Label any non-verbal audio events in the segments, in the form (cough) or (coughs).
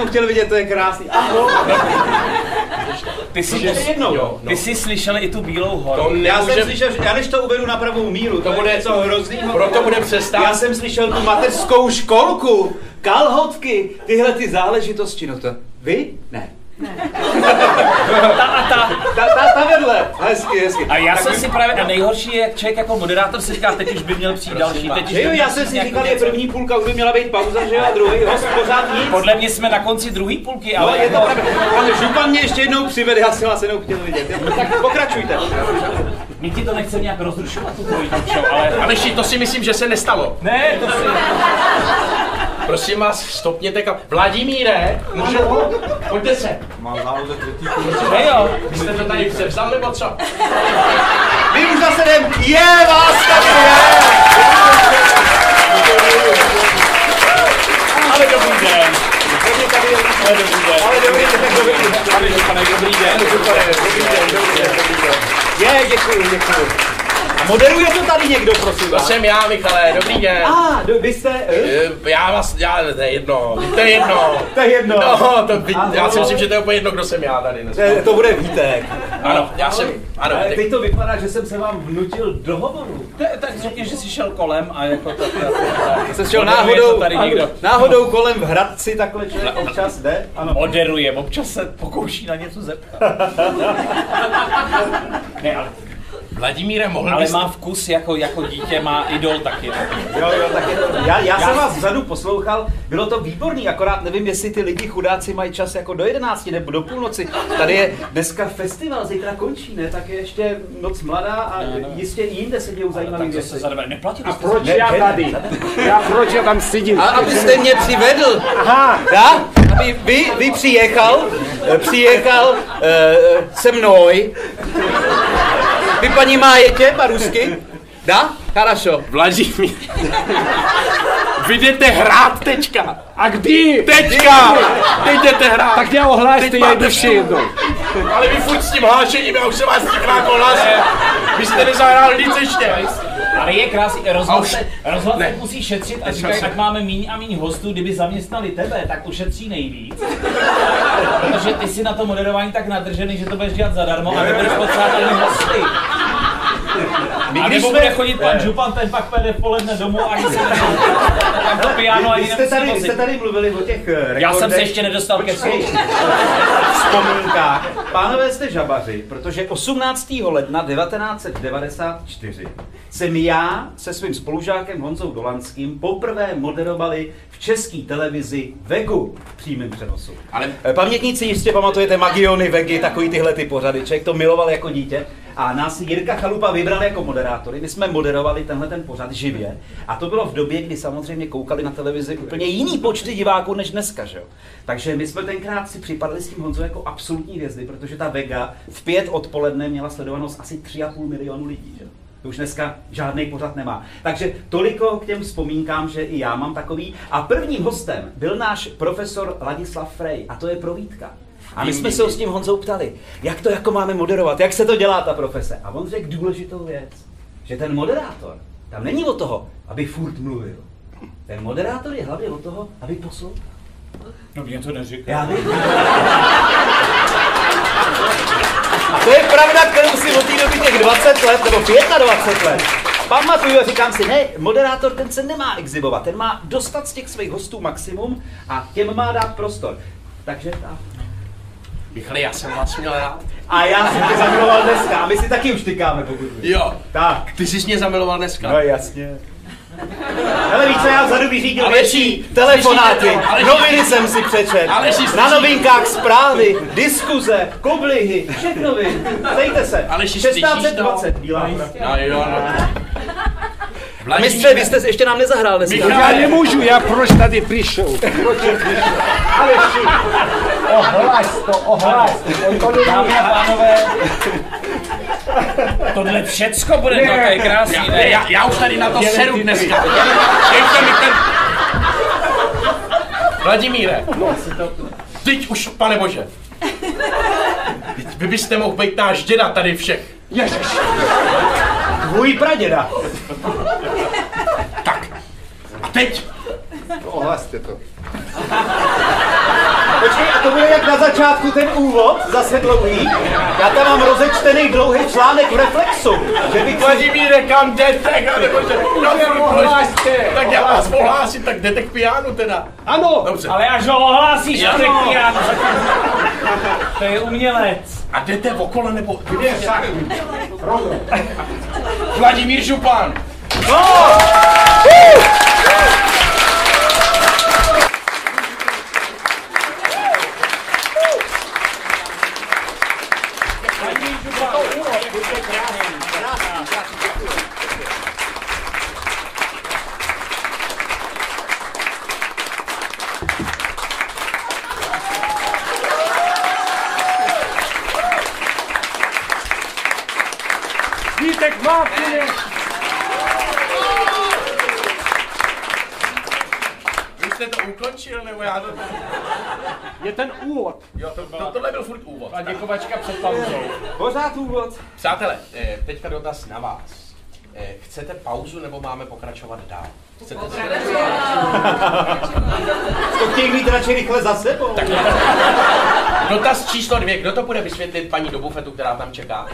Jenom chtěl vidět, to je krásný. Ahoj. Ty jsi, Ještě jednou. Jo, ty jsi slyšel i tu bílou horu. To Já jsem slyšel, že já než to uvedu na pravou míru, to, To bude něco hroznýho. proto bude přestat. Já jsem slyšel tu mateřskou školku, kalhotky, tyhle ty záležitosti, no to... Vy? Ne. (laughs) Ta a ta. Ta, ta, ta vedle. Hezky, hezky. A já Tak jsem si právě, a nejhorší je, jak člověk jako moderátor si říká, teď už by měl přijít další, teď už jo, já jsem si říkal, je první půlka, už by měla být pauza, že jo, a druhý host pořád nic. Podle mě jsme na konci druhé půlky, No, ale je to pravda. Ale župan mě ještě jednou přivede, já jsem vás jenom chtěl vidět. Tak pokračujte. my ti to nechceme nějak rozrušovat, tu show, ale... Aleši, to si myslím, že se nestalo. Ne, to si... Prosím vás, stopněte kam. Vladimíre, můžu? Pojďte se. Ne jo. Vy jste to tady převzal, nebo co? My už zase jdem, je vás tady je! Ale dobrý den. Ale dobrý den. Ale dobrý den, tak dobrý den. Super, dobrý den, dobrý den, dobrý den. Je, děkuji, děkuji. A moderuje to tady někdo, prosím To vás? jsem já, Michale, dobrý den. A, do, vy jste... Eh, Já vás, já, to je jedno, to je jedno. (laughs) To je jedno. No, to, vy, Ano. já si myslím, že to je úplně jedno, kdo jsem já tady dneska. To, to bude Vítek. Ano, já jsem, ano, Ale Vítek. teď to vypadá, že jsem se vám vnutil do hovoru. Te- Tak řekni, že jsi šel kolem a jako to... Jsem šel náhodou, to tady někdo. náhodou kolem v Hradci, takhle člověk občas jde. Ano. Moderuje, občas se pokouší na něco zeptat. (laughs) Ne, ale, Vladimíre, mohl ale bys... má vkus jako, jako dítě, má idol taky. Jo, jo, tak je to, já, já jsem vás vzadu poslouchal, bylo to výborný, akorát nevím, jestli ty lidi chudáci mají čas jako do 11 nebo do půlnoci. Tady je dneska festival, zítra končí, ne? Tak je ještě noc mladá a Ne, ne. jistě i jinde se dějou zajímavé to se věci. zadebe. Neplatí A proč Ne, já tady? Já proč já tam sedím? A abyste mě přivedl, Aha, ja? Aby vy, vy přijechal, eh, přijechal eh, se mnou. Vy paní májete по-русски? Да? Хорошо. Vladimír. Vy jdete hrát teďka. a kdy? Teďka! Teď jdete hrát. Tak mě ohlaste, Teď já máte jdu ještě show. jednou. Ale vy furt s tím hlášením, já už jsem vás třikrát ohlásil. Vy jste nezahrál nic ještě. Ale je krásný, rozhlas, už- rozhlas ne. musí šetřit a říkají, se. ať máme míň a míň hostů, kdyby zaměstnali tebe, tak ušetří nejvíc. Protože ty jsi na to moderování tak nadržený, že to budeš dělat zadarmo a nebudeš potřebovat ani hosty. My A když nebo jsme- bude chodit pan Župan, ten pak půjde v poledne domů a se tam to piano ani Vy jste tady, vy jste tady mluvili o těch eh, rekordech. Já jsem se ještě nedostal ke Počkej. slovu. vzpomínkách. Pánové jste žabaři, protože 18. ledna 1994 jsem já se svým spolužákem Honzou Dolanským poprvé moderovali v české televizi Vegu v přímém přenosu. Ale Pamětníci jistě pamatujete Magiony, Vegy, takový tyhle ty pořady. Člověk to miloval jako dítě. A nás Jirka Chalupa vybral jako moderátory. My jsme moderovali tenhle ten pořad živě. A to bylo v době, kdy samozřejmě koukali na televizi úplně jiný počty diváků než dneska, že jo? Takže my jsme tenkrát si připadali s tím Honzou jako absolutní hvězdy, protože ta Vega v pět odpoledne měla sledovanost asi 3,5 milionu lidí, že jo? To už dneska žádný pořad nemá. Takže toliko k těm vzpomínkám, že i já mám takový. A prvním hostem byl náš profesor Ladislav Frey, a to je provídka. A my jsme se ho s tím Honzou ptali, jak to jako máme moderovat, jak se to dělá ta profese. A on řekl důležitou věc, že ten moderátor tam není o toho, aby furt mluvil. Ten moderátor je hlavně o toho, aby poslouchal. No mě to neříká. Já vím. A to je pravda, kterou si od té doby těch 20 let, nebo 25 let, pamatuju a říkám si, ne, moderátor ten se nemá exhibovat, ten má dostat z těch svých hostů maximum a těm má dát prostor. Takže tak. Michale, já jsem vás měl rád. A já jsem tě zamiloval dneska, a my si taky už tykáme, pokud víš. Jo, Tak. ty jsi mě zamiloval dneska. No jasně. Ale víš co, já vzadu vyřídil větší telefonáty, slyšíte to? Ale noviny jsem si přečet, Ale si na novinkách zprávy, diskuze, koblihy, všechno vy. Dejte se. Ale si slyšíš to? 1620, bílá. No jo, no. A mistře, vy jste ještě nám nezahrál dneska. Já nemůžu, já proč tady přišel? Proč je přišel? Aleši, ohlaš to, ohlaš to. On to Dámy a pánové, tohle všecko bude to, to je krásný, Já, ne? já, já už tady na to Dělej seru dneska. Dejte mi ten... Vladimíre, teď už, pane bože. Teď vy byste mohl být náš děda tady všech. Ježiš, Tvůj praděda. Teď Ohlaste to. Počkej, a to bude jak na začátku ten úvod, zase dlouhý. Já tam mám rozečtený dlouhý článek v Reflexu, že bych Vladimíre, kam jdete? Nebo že, no, tak já vás ohlásím, tak jdete k pianu teda. Ano, Dobře. Ale až ho ohlásíš, to je piano. To je umělec. A jdete okolo nebo... kde však? Rovno. Vladimír Župan. Vítek Martine. Vy jste to ukončil, nebo já to... Je ten úvod. Jo, to, to, tohle byl furt úvod. A děkovačka před pauzou. Pořád úvod. Přátelé, eh, teďka dotaz na vás. Eh, Chcete pauzu nebo máme pokračovat dál? Chcete To chtějí mít radši rychle za sebou. Tak Dotaz číslo dvě. Kdo to bude vysvětlit paní do bufetu, která tam čeká?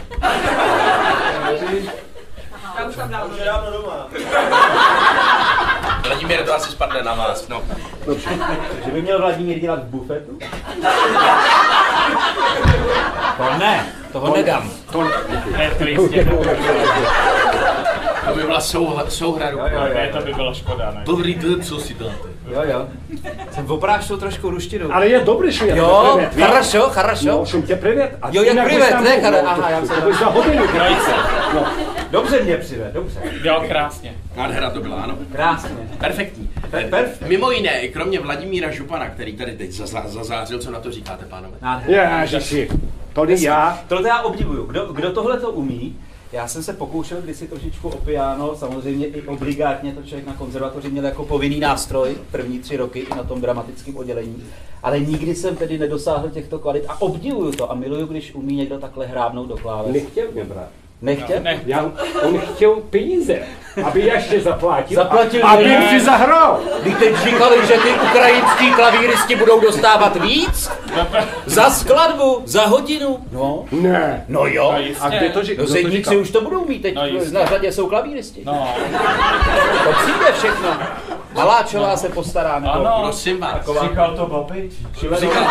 Vladimír, to asi spadne na vás. No. že by měl Vladimír dělat v bufetu? To ne, toho nedám. Ne, to jistě. To by byla souhra, souhra rukou. Ne, to by bylo škoda, ne? Dobrý den, co si dáte? Jo, jo. Jsem oprášil trošku ruštinu. Ale je dobrý, že je to Jo, privet, víš? хорошо, No, хорошо. šum tě privet. A Jo, jak jinak bys privet, tam ne, byl, chara- no, aha, to- já jsem- to bys za hodinu. No, Dobře mě přived, dobře. Jo, krásně. Nádhera to byla, ano. Krásně. Perfektní. Per- perfekt. Mimo jiné, kromě Vladimíra Župana, který tady teď zazá- zazářil, co na to říkáte, pánové? Nádherně. Ježiši, to já. Tohle já obdivuju. Kdo, kdo tohle to umí, já jsem se pokoušel kdysi trošičku o piano, samozřejmě i obligátně to člověk na konzervatoři měl jako povinný nástroj první tři roky i na tom dramatickém oddělení, ale nikdy jsem tedy nedosáhl těchto kvalit a obdivuju to a miluju, když umí někdo takhle hrábnout do kláves. Nechtěl mě brát. Nechtěl? Ne. Já, on chtěl peníze, aby ještě zaplatil. Zaplatil a, aby si zahrál. Když teď říkali, že ty ukrajinský klavíristi budou dostávat víc? Za skladbu, za hodinu? No. Ne. No jo. No jistě. A kde to, řík, No to říkal? už to budou mít, teď No jistě. na řadě jsou klavíristi. No, To přijde všechno. Maláčová se postará. Nebo Ano. Prosím vás. říkal to Babič. Říkal... (laughs)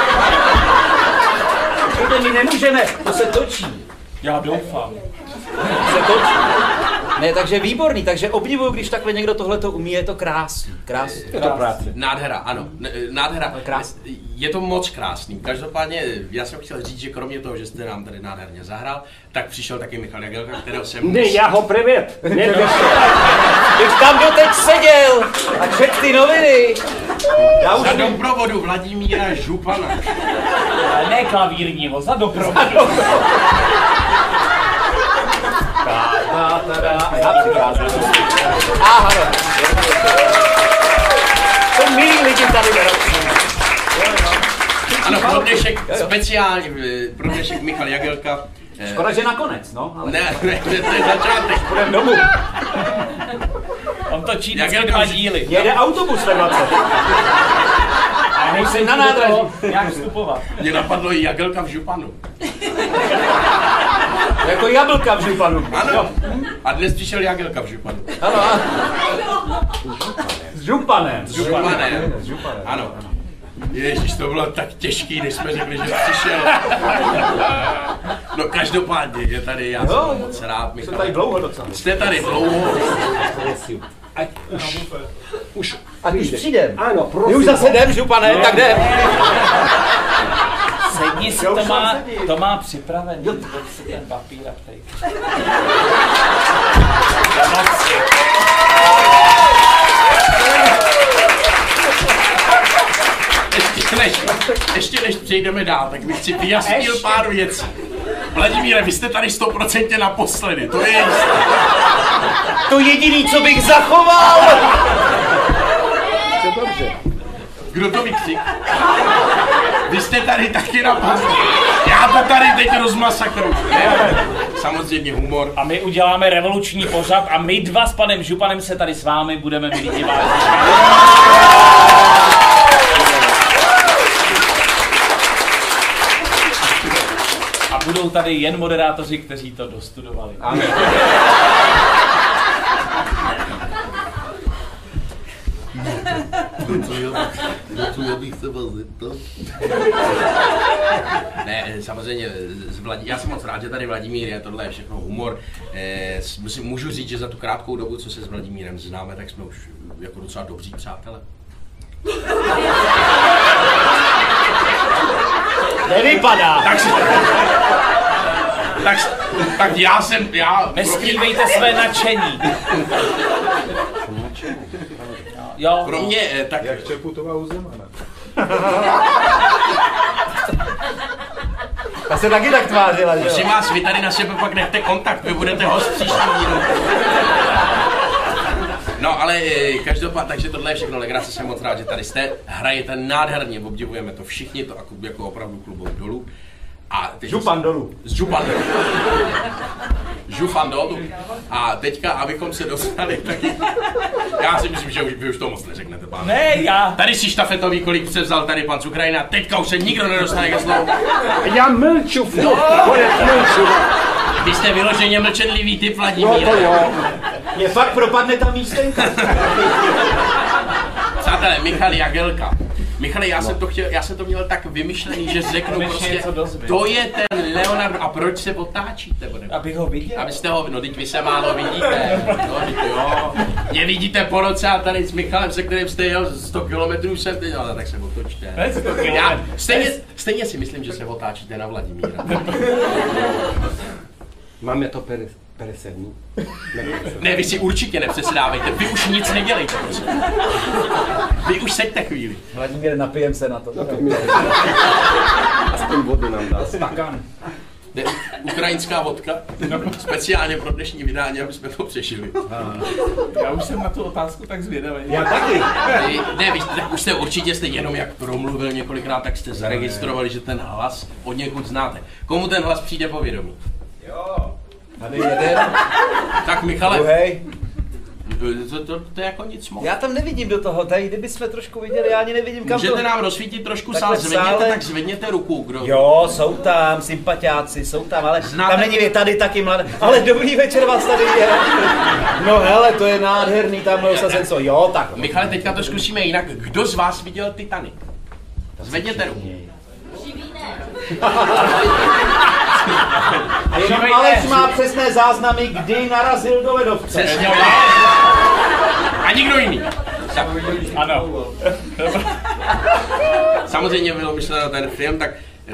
Počkejte, my nemůžeme, to se točí. Já doufám. Se točí. Ne, takže výborný, takže obdivuju, když takhle někdo tohle to umí, je to krásný, krásný. Je to práce. Nádhera, ano. N- Nádhera. To je krásný. Je to moc krásný. Každopádně, já jsem chtěl říct, že kromě toho, že jste nám tady nádherně zahrál, tak přišel taky Michal Jagelka, kterého jsem... Ne, já ho privet. Ne, (laughs) Teď tam doteď seděl a čet ty noviny. Já už Za doprovodu Vladimíra Župana. Ne klavírního, za doprovodu. Ta, ta, a no. To milí lidi tady. Ano, pro dnešek speciálně, eh, pro dnešek Michal Jagelka. eh, Škoda, že nakonec, no. Ale Ne, ne, to je začátek. půjdeme domů. On točí vždycky dva díly. Jede autobus ve 20. A než se na nádraží. Jak vstupovat. Mě napadlo i Jagelka v Županu. (laughs) Jako jablka v županu. Ano. A dnes přišel Jagelka v Županu. Ano, ano. S županem. S Županem. S županem. Ano. Ježíš, to bylo tak těžký, když jsme řekli, že přišel. No každopádně je tady, já Jo, jsem moc rád, Jsem Michal. tady dlouho docela. Jste tady dlouho. Ať už, už A už přijdem. Ano, My prosím. už zase jdem, župane, tak jdem. (laughs) Sedni si, to má, to má připravený. Jo. si ten papír a tady. Ještě než, ještě než přejdeme dál, tak bych si vyjasnil pár věcí. Vladimíre, vy jste tady stoprocentně naposledy, to je. To jediný, co bych zachoval. To dobře. Kdo to vykřik? Vy jste tady taky napadli. Já to tady teď rozmasakru. Ne, samozřejmě humor. A my uděláme revoluční pořad a my dva s panem Županem se tady s vámi budeme, mít diváci. A budou tady jen moderátoři, kteří to dostudovali. Ano. Co já bych se vás? Ne, samozřejmě, z Vladí... já jsem moc rád, že tady Vladimír je, tohle je všechno humor. Eh, musím, můžu říct, že za tu krátkou dobu, co se s Vladimírem známe, tak jsme už jako docela dobří přátelé. Nevypadá. Tak, si- tak, tak já jsem, já... Neskrývejte své nadšení. Jo, Pro mě, eh, tak Jak Čeputová u Zemana. Ta se taky tak tvářila, že jo? Prosím vás, vy tady na sebe pak nechte kontakt, vy budete host příští dílu. No ale eh, každopádně, takže tohle je všechno legrace, jsem moc rád, že tady jste. Hrajete nádherně, obdivujeme to všichni, to jako, jako opravdu klubou dolů. A teď Župan dolů. Z Župan dolů. Žufan dolů. A teďka, abychom se dostali taky... Já si myslím, že už, vy už to moc neřeknete, pán. ne, já. Tady si štafetový kolik převzal tady pan z Ukrajina, teďka už se nikdo nedostane ke slovu. Já mlču, furt, konec mlču. Vy jste vyloženě mlčenlivý typ, No Vladimír. to jo. Mě fakt propadne ta místenka. Přátelé, Michal Jagelka. Michale, já jsem to chtěl, já jsem to měl tak vymyšlený, že (laughs) řeknu Než prostě, to je ten Leonardo, a proč se otáčíte? Bude? Abych ho viděl. Abyste ho, no teď vy se málo vidíte, (laughs) no teď jo, mě vidíte po noci a tady s Michalem, se kterým jste jel 100 kilometrů jsem teď, ale tak se otočte. Ne, 100 Já, stejně, stejně si myslím, že se otáčíte na Vladimíra. (laughs) Máme to per, peresední. (laughs) Ne, vy si určitě nepřesedávejte, vy už nic nedělejte, prosím. Vy už seďte chvíli. Vladimír, napijem se na to. (laughs) Aspoň vodu nám dá. Stakan. Ne, ukrajinská vodka, speciálně pro dnešní vydání, aby jsme to přežili. Já už jsem na tu otázku tak zvědavý. Já taky. Vy, ne, vy jste, už jste určitě jste jenom jak promluvil několikrát, tak jste zaregistrovali, že ten hlas od někud znáte. Komu ten hlas přijde povědomí? Tady jeden, Tak Michale, druhý. to, to, to, je jako nic moc. Já tam nevidím do toho, tady kdybychom trošku viděli, já ani nevidím kam Můžete to... nám rozsvítit trošku sál, zvedněte, sále- tak zvedněte ruku, kdo... Jo, jsou tam sympatiáci, jsou tam, ale Znáte- tam není tady taky mladé. Ale dobrý večer vás tady je. No hele, to je nádherný, tam byl se co. Jo, tak. Michale, teďka to zkusíme jinak. Kdo z vás viděl Titanic? Zvedněte ruku. A (laughs) jenom Aleš má přesné záznamy, kdy narazil do ledovce. Přesně. A nikdo jiný. Ano. samozřejmě bylo myšleno ten film, tak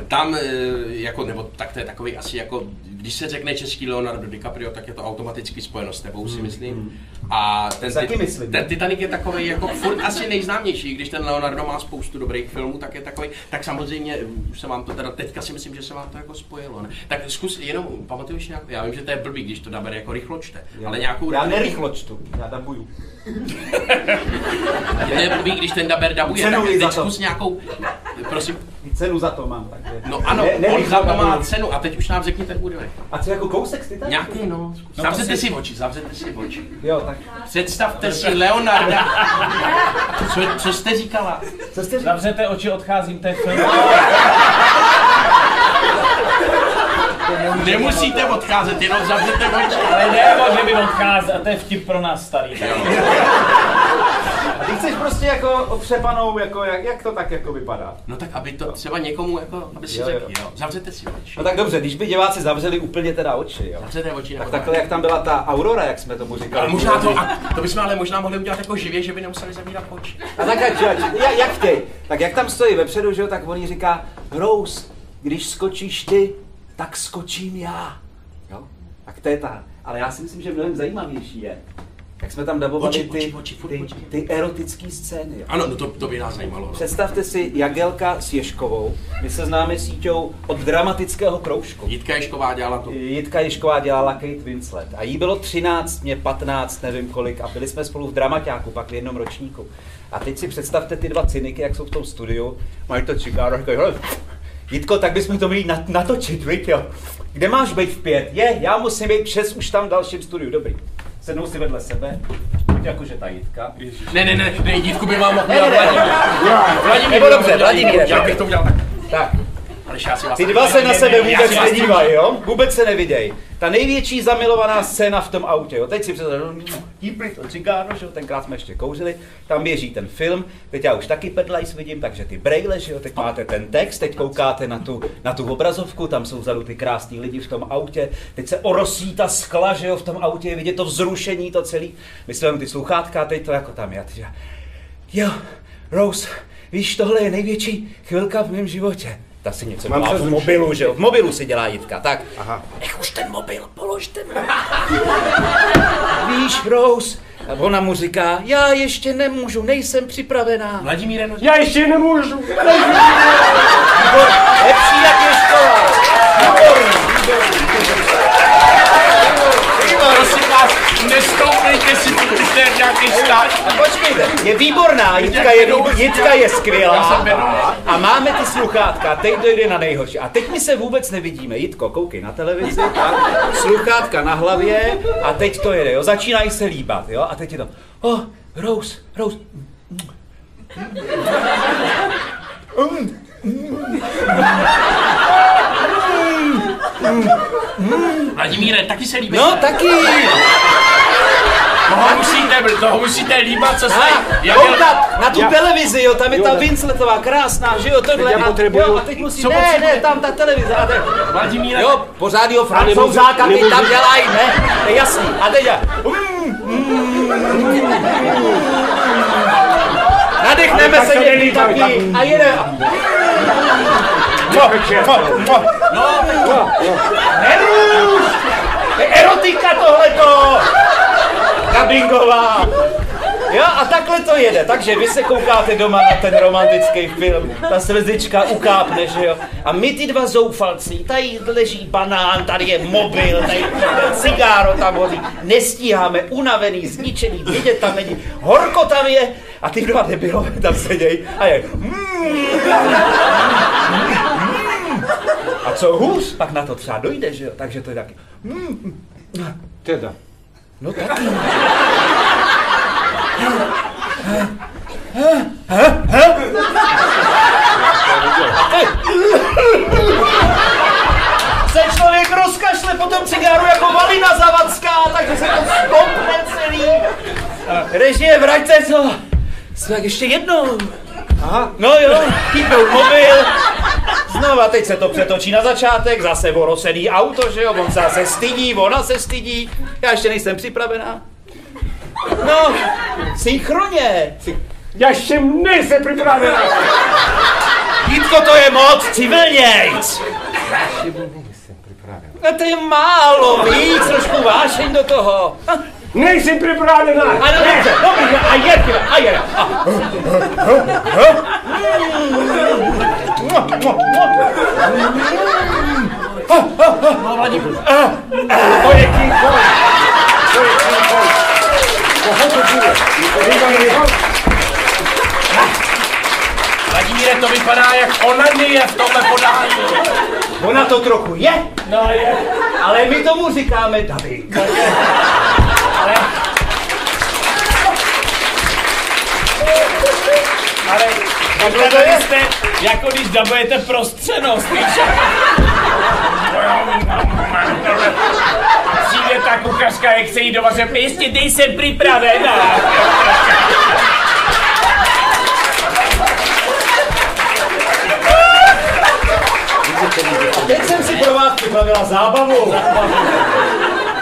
tam, eh, jako, nebo tak to je takový asi jako, když se řekne český Leonardo DiCaprio, tak je to automaticky spojeno s tebou, si myslím. A ten, Taky myslím. ten Titanic je takový jako furt asi nejznámější, když ten Leonardo má spoustu dobrých filmů, tak je takový, tak samozřejmě, už se vám to teda, teďka si myslím, že se vám to jako spojilo, ne? Tak zkus jenom, pamatuješ nějak, já vím, že to je blbý, když to dabere jako rychlo čte, ale nějakou... Já nerychlo čtu, já dabuju. (laughs) To je blbý, když ten daber dabuje, tak teď zkus nějakou, prosím, I cenu za to mám, takže. no ano, Ne- on za to má cenu a teď už nám řekněte údivek. A co jako kousek z Titanicu? Nějaký, no. Zavřete si oči, zavřete si oči. Jo, tak. Představte si Leonarda. Co, co jste říkala? Co jste říkal? Zavřete oči, odcházím, to je film. Nemusíte odcházet, jenom zavřete oči. Ale nebo, že by odcházel, a to je vtip pro nás starý. Ty chceš prostě jako otřepanou, jako jak, jak to tak jako vypadá? No tak, aby to třeba někomu, jako, aby si Jo, jo. řekl, jo. Zavřete si oči. No tak dobře, když by diváci zavřeli úplně teda oči, jo. Zavřete oči Tak takhle, jak tam byla ta Aurora, jak jsme tomu říkali. Ale možná to, a to bychom ale možná mohli udělat jako živě, že by nemuseli zavírat oči. A tak ať, ať, jak, jak chtěj. Tak jak tam stojí vepředu, že jo, tak on jí říká, Rose, když skočíš ty, tak skočím já. Jo? Tak to je ta. Ale já si myslím, že mnohem zajímavější je, jak jsme tam dabovali Oči, ty, oči, oči, ty, ty erotické scény. Jo? Ano, no to, to by nás zajímalo. no. Představte si Jagelka s Ješkovou. My se známe síťou od dramatického kroužku. Jitka Ješková dělala to. Jitka Ješková dělala Kate Winslet a jí bylo 13, mě 15, nevím kolik a byli jsme spolu v dramaťáku, pak v jednom ročníku. A teď si představte ty dva cyniky, jak jsou v tom studiu, mají to cigáro, říkají, hele, Jitko, tak bychom to měli nat- natočit, viď jo? Kde máš být v pět? Je, já musím být v šest už tam v dalším studiu, dobrý. Sednou si vedle sebe, buď jakože ta Jitka. Ne, ne, ne, ne, dívku by vám mohl Ne, ne, udělat ne, Vladimír. Vladimír Nebo dobře, Vladimír. Já bych to udělal tak. Tak, Ale protože já si vás Ty dva se na sebe vůbec vás- nedívají, jo? Vůbec se nevidějí. Ta největší zamilovaná scéna v tom autě, jo? Teď si představ, típli to cigáro, že jo? Tenkrát jsme ještě kouřili, tam běží ten film, teď já už taky pedlajs vidím, takže ty brejle, že jo? Teď máte ten text, teď koukáte na tu, na tu obrazovku, tam jsou vzadu ty krásní lidi v tom autě, teď se orosí ta skla, že jo? V tom autě je vidět to vzrušení, to celý. Myslím, ty sluchátka, teď to jako tam je. Jo, Rose, víš, tohle je největší chvilka v mém životě. Ta si něco Mám dělá v mobilu, že jo? V mobilu si dělá Jitka, tak. Aha. Nech už ten mobil, polož ten mobil. (laughs) Víš, Rose, a ona mu říká, já ještě nemůžu, nejsem připravená. Vladimíre, no, Já ještě nemůžu. (laughs) Lepší jak je škola. Výborný, prosím vás, nestoupejte si tu, je nějaký stáž. A počkejte, je výborná, Jitka je, Jitka je skvělá a máme ty sluchátka, teď dojde na nejhorší. A teď my se vůbec nevidíme. Jitko, koukej na televizi, tak, sluchátka na hlavě a teď to jede, jo, začínají se líbat, jo, a teď je to, oh, Rose, Rose, Vladimíre, taky se líbí. no taky, toho musíte, toho musíte líbat, co jste. jak je- koukat na tu Já- televizi, jo, tam je Jo, ta Winsletová, krásná, že jo, tohle, Teď já a, potřebuju- jo, a teď musí, ne, ne, tam ta televize, a teď, Vladimíre, Jo, pořád jo, francouzáka, ty nemůžu- tam dělají, ne, to je jasný. A teď já. Nadechneme se někdy taky tak- a jede. No, neruš! Erotika tohleto! Kabingová! Jo, a takhle to jede. Takže vy se koukáte doma na ten romantický film, ta slzička ukápne, že jo? A my ty dva zoufalci, tady leží banán, tady je mobil, tady cigáro tam hoří, nestíháme, unavený, zničený, vidět tam není, horko tam je a ty dva debilové tam sedějí a je... A co hůř, pak na to třeba dojde, že jo? Takže to je taky... Teda. No taky. Ty... Se člověk rozkašle potom cigáru jako Valina Zavacká, takže se to skopne celý. Režie, vraťte to. Tak ještě jednou. Aha. No jo, chytnout mobil. Znova, teď se to přetočí na začátek, zase orosený auto, že jo, on se zase stydí, ona se stydí, já ještě nejsem připravená. No, synchronně. Já ještě nejsem připravená. Jítko, to je moc, civilnějc. Nejsem připravená. No to je málo, víc, trošku vášeň do toho. Nejsem připravená. A no, dobře, dobrý, a je, a je. No, Vladimíre, To je. To je Vladimíre, to vypadá jak onanie v tomhle podání. Ona to trochu je, No je. ale my tomu říkáme dubbing. Ale... Ale takhle to je. tady jste, jako když dabujete prostřenost, přijde ta kuchařka, jak se jí doma řekne, ještě nejsem připravená. Teď jsem si pro vás připravila zábavu.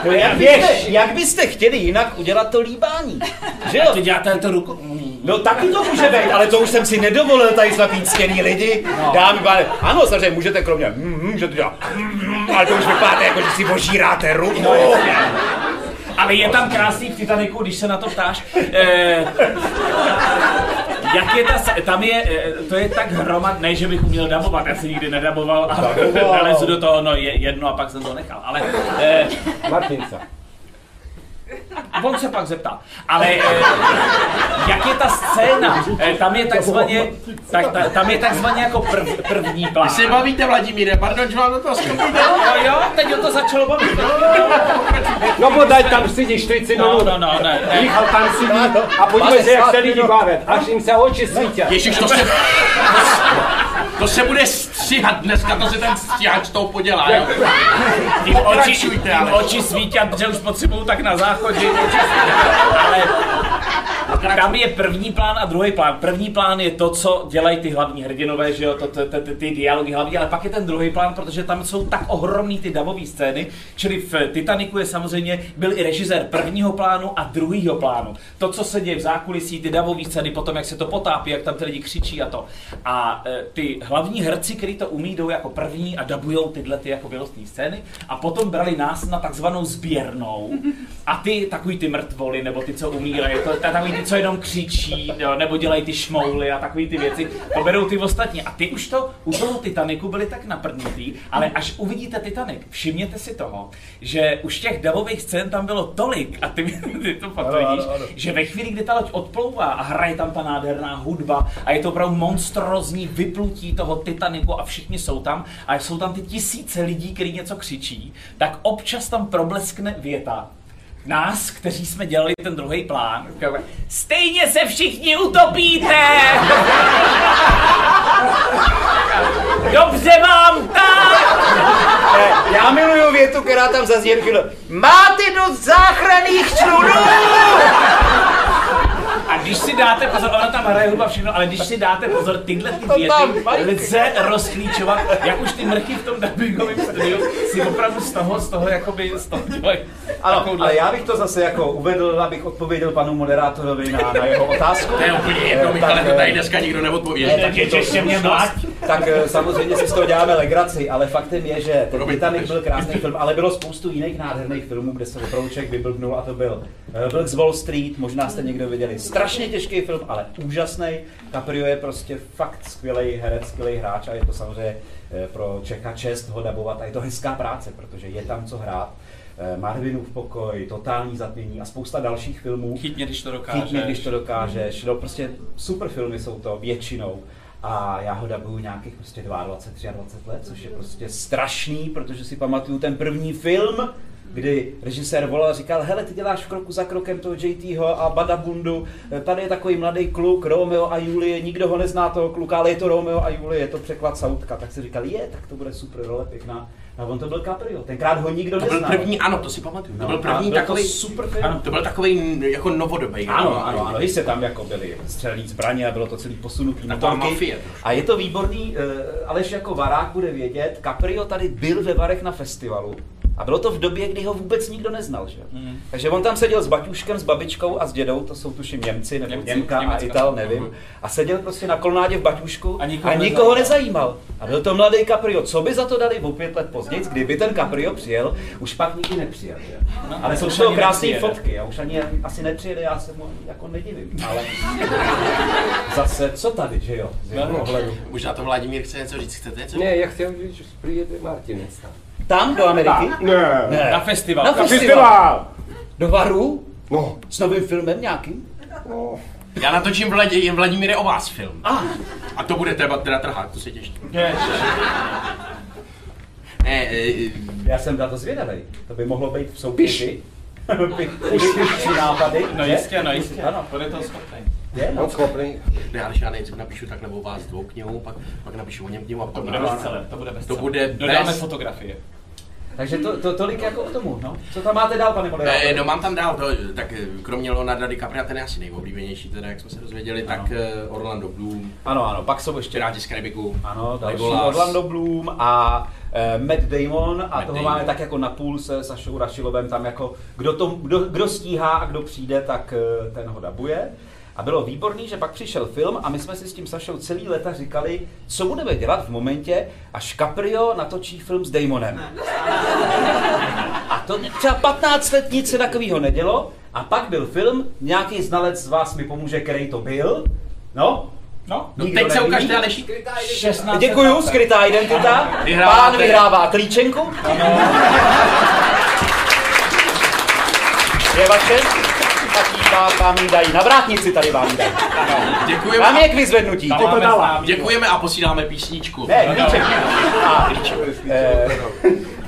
No, jak, byste, jak byste chtěli jinak udělat to líbání? Že jo? Ty děláte to ruku? No taky to může být, ale to už jsem si nedovolil tady za ctěný lidi. Dámy, pane, ano, samozřejmě můžete kromě, mm, můžete dělat, mm, ale to už vypadá jako, že si ožíráte ruku. No, Ale je tam krásný v Titaniku, když se na to ptáš. Eh, jak je ta, se- tam je, eh, to je tak hromad, ne, že bych uměl dabovat, já jsem nikdy nedaboval a (laughs) nalezu do toho, no je, jedno a pak jsem to nechal, ale eh, Martinca. On se pak zeptá. Ale eh, jak je ta scéna? Eh, tam je takzvaně, tak, ta, tam je takzvaně jako prv, první plán. Vy se bavíte, Vladimíre, pardon, že vám do toho skočím. No jo, teď ho to začalo bavit. No bodaj tam sedí 40 No, minut. no, no, ne, ne. Michal tam sedí a podívej se, jak se lidi baví. Až jim se oči svítí. Ježiš, to se... To se bude stř stříhat, dneska to si ten stříhač toho podělá, jo. Tím oči, oči svítí, že už potřebuju tak na záchodě. Ale tam je první plán a druhý plán. První plán je to, co dělají ty hlavní hrdinové, že jo, to, to, to, ty, ty dialogy hlavní, ale pak je ten druhý plán, protože tam jsou tak ohromný ty davové scény, čili v Titaniku je samozřejmě, byl i režisér prvního plánu a druhého plánu. To, co se děje v zákulisí, ty davové scény, potom jak se to potápí, jak tam ty lidi křičí a to. A e, ty hlavní herci, kteří to umí, jdou jako první a dabujou tyhle ty jako milostné scény a potom brali nás na takzvanou sběrnou a ty takový ty mrtvoly, nebo ty, co umírají, to, to, takový ty, co jenom křičí, jo, nebo dělají ty šmouly a takový ty věci, to berou ty ostatní. A ty už to u toho Titaniku byli tak naprdnutý, ale až uvidíte Titanic, všimněte si toho, že už těch davových scén tam bylo tolik, a ty, (laughs) ty to potvrdíš, že ve chvíli, kdy ta loď odplouvá a hraje tam ta nádherná hudba a je to opravdu monstrozní vyplutí toho Titaniku a všichni jsou tam a jsou tam ty tisíce lidí, kteří něco křičí, tak občas tam probleskne věta. Nás, kteří jsme dělali ten druhý plán, stejně se všichni utopíte! (laughs) Dobře vám tak! Já miluju větu, která tam zazní. Máte dost záchranných člunů! Když si dáte pozor, ona tam hraje hudba všechno, ale když si dáte pozor, tyhle ty věty lze rozklíčovat, jak už ty mrchy v tom dubbingovém studiu si opravdu z toho, z toho jakoby, z toho dělají Ano, ale já bych to zase jako uvedl, abych odpověděl panu moderátorovi na, na jeho otázku. To je úplně jedno, Eh, Michale, tak, to tady eh, dneska nikdo neodpověděl. Ne, tak je to Ještě mě mlať. Tak eh, samozřejmě si z toho děláme legraci, ale faktem je, že ten. Titanic byl krásný film, ale bylo spoustu jiných nádherných filmů, kde se opravdu člověk vyblbnul a to byl eh, Vlk z Wall Street, možná jste někdo viděli. Strašně těžký film, ale úžasný. Caprio je prostě fakt skvělý herec, skvělý hráč a je to samozřejmě eh, pro Čecha čest ho dabovat a je to hezká práce, protože je tam co hrát. Eh, Marvinův pokoj, totální zatmění a spousta dalších filmů. Chytně, když to dokážeš. Chytně, když to dokážeš. No prostě super filmy jsou to většinou. A já ho dabuju nějakých prostě 22, 23 let, což je prostě strašný, protože si pamatuju ten první film, kdy režisér volal a říkal, hele, ty děláš v kroku za krokem toho JTho a Badabundu, tady je takový mladý kluk, Romeo a Julie, nikdo ho nezná toho kluka, ale je to Romeo a Julie, je to překlad Sautka, tak si říkal, je, tak to bude super role, pěkná. A on to byl Caprio, tenkrát ho nikdo To byl neznal. první, ano, to si pamatuju. To No, byl a první byl to takový super film. Ano, to byl takový jako novodobý. Ano, ano, ano, když se tam jako byly střelní zbraně a bylo to celý posunutý motorky. mafie. A je to výborný, eh, Aleš jako varák bude vědět, Caprio tady byl ve Varech na festivalu a bylo to v době, kdy ho vůbec nikdo neznal, že? Mm. Takže on tam seděl s baťuškem, s babičkou a s dědou, to jsou tuším Němci nebo Němci, Němka a Německa. Ital, nevím. Mhm. A seděl prostě na kolonádě v baťušku A a nikoho nikoho, nezajímal. nezajímal. A byl to mladý Caprio. Co by za to dali o pět let později, kdyby ten Caprio přijel, už pak nikdy nepřijel. Že? No, Ale jsou ani krásné fotky. Já už ani asi nepřijede, já se mu jako nedivím. Ale (laughs) zase, co tady, že jo? Z No. pohledu. Možná to Vladimír chce něco říct, chcete něco? Ne, já chtěl říct, že přijede Martinec tam. Tam do Ameriky? Ne. Ne. Na festival. Na festival. festival. Do Varu? No, S novým filmem nějakým? no. Já natočím Vladě, Vladimíre o vás film. A, A to bude teda, teda trhák, to se těším. Ježiš. Ne, e, já jsem na to zvědavý. To by mohlo být v soutěži. Už (laughs) nápady. No jistě, no jistě. Ano. Bude to schopný. Je, no. On schopný. ne, ale já nejdřív napíšu tak nebo vás dvou knihu, pak, pak napíšu o něm knihu a To potom bude bestseller, to bude bestseller. bude Dodáme bez- fotografie. Takže to, to, tolik jako k tomu, no. Co tam máte dál, pane moderátore? Eh, no mám tam dál to, tak eh, kromě Leonarda DiCapria, ten je asi nejoblíbenější, teda jak jsme se dozvěděli, Ano. tak eh, Orlando Bloom, Ano, ano, pak jsou ještě Piráti z Karibiku, Ano, další Legolas. Orlando Bloom a eh, Matt Damon a Matt toho Damon. máme tak jako na půl se Sašou Rašilovem tam jako, kdo, to, kdo, kdo stíhá a kdo přijde, tak eh, ten ho dabuje. A bylo výborný, že pak přišel film a my jsme si s tím Sašou celý leta říkali, co budeme dělat v momentě, až Caprio natočí film s Damonem. A to třeba 15 let nic se takového nedělo a pak byl film, nějaký znalec z vás mi pomůže, který to byl. No, No, No teď se ukážte Aleši. 16. Děkuju, skrytá identita. Vyhráváte. Pán vyhrává klíčenku. Je vaše? Ji vám, vám ji dají. Na vrátnici tady vám ji dají. Děkujeme, Vám a, je k vyzvednutí. Tam máme dala. děkujeme a posíláme písničku. Ne, klíček. A,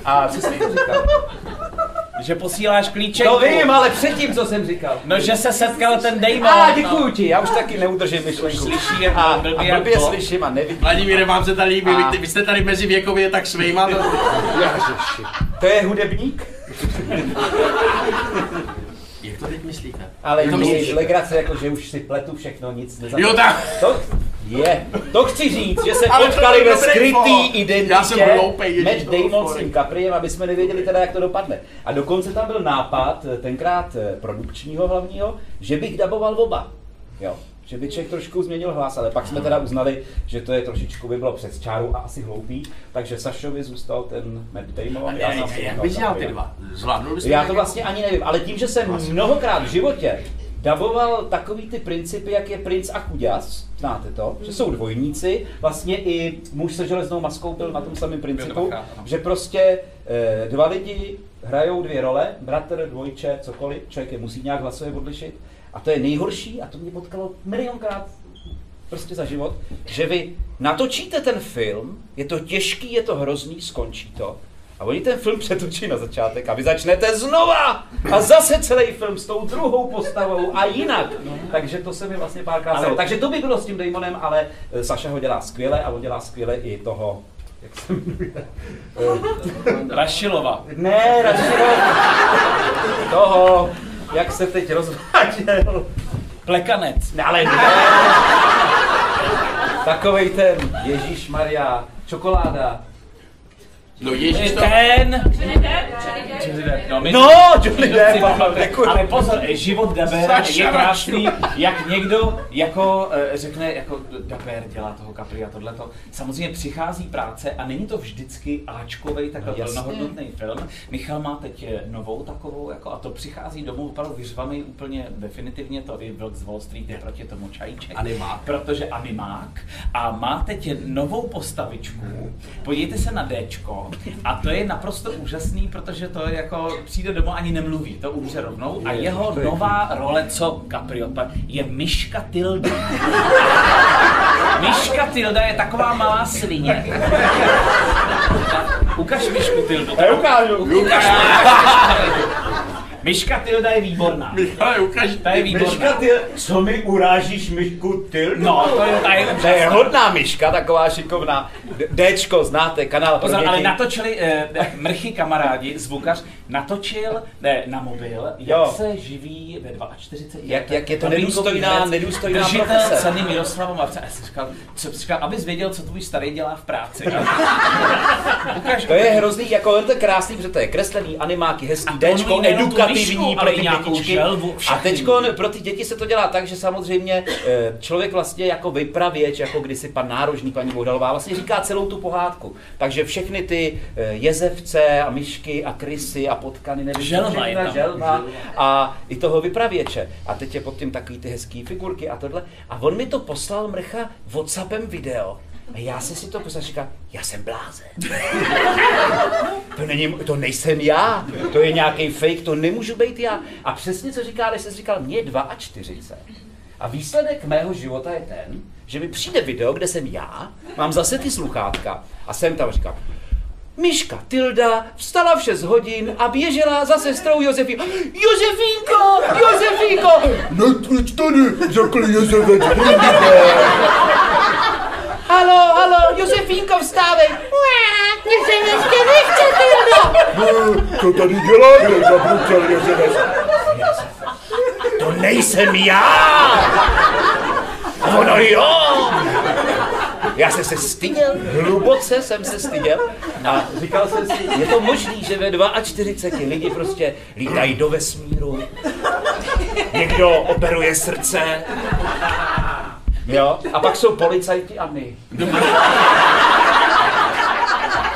a co jsem to říkal? že posíláš klíček. To vím, ale předtím, co jsem říkal. No, že se setkal ten Damon. A no. děkuju ti, já už taky neudržím myšlenku. Slyší jak a, blbě a blbě to. slyším a nevidím. Vladimíre, vám se tady líbí, A- vy, vy jste tady mezi věkově tak svejma. To... To je hudebník? (laughs) To teď myslíte? Ale to myslíš? legrace, jako že už si pletu všechno, nic nezapomněl. Jo, tak. To je. To chci říct, že se Ale potkali byl ve skrytý identitě Já jsem hloupej, Matt Damon s tím Capriem, aby jsme nevěděli teda, jak to dopadne. A dokonce tam byl nápad, eh, tenkrát eh, produkčního hlavního, že bych daboval oba. Jo. Že by člověk trošku změnil hlas, ale pak jsme teda uznali, že to je trošičku by bylo přes čáru a asi hloupý, takže Sašovi zůstal ten Matt Damon. já si Jak bys dělal ty dva? Zvládnul bys Já to vlastně ani nevím, ale tím, že jsem mnohokrát v životě daboval takový ty principy, jak je princ a chuděs, znáte to, že jsou dvojníci, vlastně i muž se železnou maskou byl na tom samém principu, že prostě eh, dva lidi hrajou dvě role, bratr, dvojče, cokoliv, člověk je musí nějak hlasově odlišit a to je nejhorší a to mě potkalo milionkrát prostě za život, že vy natočíte ten film, je to těžký, je to hrozný, skončí to. A oni ten film přetočí na začátek a vy začnete znova a zase celý film s tou druhou postavou a jinak. Takže to se mi vlastně párkrát stalo. Takže to by bylo s tím Damonem, ale eh, Saša ho dělá skvěle a on dělá skvěle i toho, jak se jmenuje? Rašilova. Ne, radši toho, jak se teď rozváděl. Plekanec. Ne, ale ne. Takovej ten Ježíš Maria, čokoláda. No ježiš to... Ten. Johnny Depp, Johnny Depp. No, my No, Johnny Depp. (laughs) Ale pozor, život Dabera je krásný, jak někdo jako eh, řekne, jako Daber dělá toho Capri a tohleto. Samozřejmě přichází práce a není to vždycky Ačkovej takhle No, plnohodnotný film. Michal má teď eh, novou takovou, jako, a to přichází domů opravdu vyřvaný úplně definitivně, to i Vlk z Wall Street je proti tomu čajíček. Animák. Protože animák. A má teď novou postavičku, podívejte se na Dčko, a to je naprosto úžasný, protože to je jako přijde domů ani nemluví, to umře rovnou. A jeho nová role, co Caprio, je Myška Tilda. Myška Tilda je taková malá svině. Ukaž Myšku Tildu. ukážu. Ukaž (laughs) (laughs) Myška Tilda je výborná. Michale, ukaž. Ta je výborná. Myška, ty, co mi urážíš myšku ty? No, to je, ta je To je hodná myška, taková šikovná. Dčko, znáte, kanál pro Pozor, děti. ale natočili, eh, mrchy kamarádi, zvukař, natočil eh, na mobil, jak Jo. se živí ve 42. Jak- jak je to nedůstojná- nedůstojná držitel profese. ceny Miroslava Marce. A já jsem říkal, co, říkal, abys věděl, co tvůj starý dělá v práci. (laughs) Ukaž, To je hrozný, jako on to je krásný, protože to je kreslený, animáky, hezký, Dčko, edukativní myšku, pro ty dětičky. želvu, A teďko pro ty děti se to dělá tak, že samozřejmě eh, člověk vlastně jako vypravěč, jako kdysi pan nárožný, paní Bohdalová, vlastně říká celou tu pohádku. Takže všechny ty eh, jezevce a myšky a krysy a potkany, nevím, Želva je tam. želva a i toho vypravěče. A teď je pod tím takový ty hezký figurky a tohle. A on mi to poslal mrcha Whatsappem video. A já jsem si to poslal říkal, já jsem blázen. (laughs) To, není, to nejsem já, to je nějaký fake, to nemůžu být já. A přesně co říká, když jsi říkal, mě je 42. A výsledek mého života je ten, že mi přijde video, kde jsem já, mám zase ty sluchátka a jsem tam a říkám, Miška Tilda vstala v 6 hodin a běžela za sestrou Josefí. Josefínko, Josefínko! Netvrď tady, řekl Jezevec Brindide. (laughs) Halo, halo, Josefínko, vstávej! Mě se ještě nechce, Tildo! Co tady děláte, zabručel Jezevec? To nejsem já! Ono jo! Já jsem se styděl, hluboce jsem se styděl a říkal jsem si, je to možný, že ve 42 lidi prostě lítají do vesmíru, někdo operuje srdce, jo, a pak jsou policajti a my.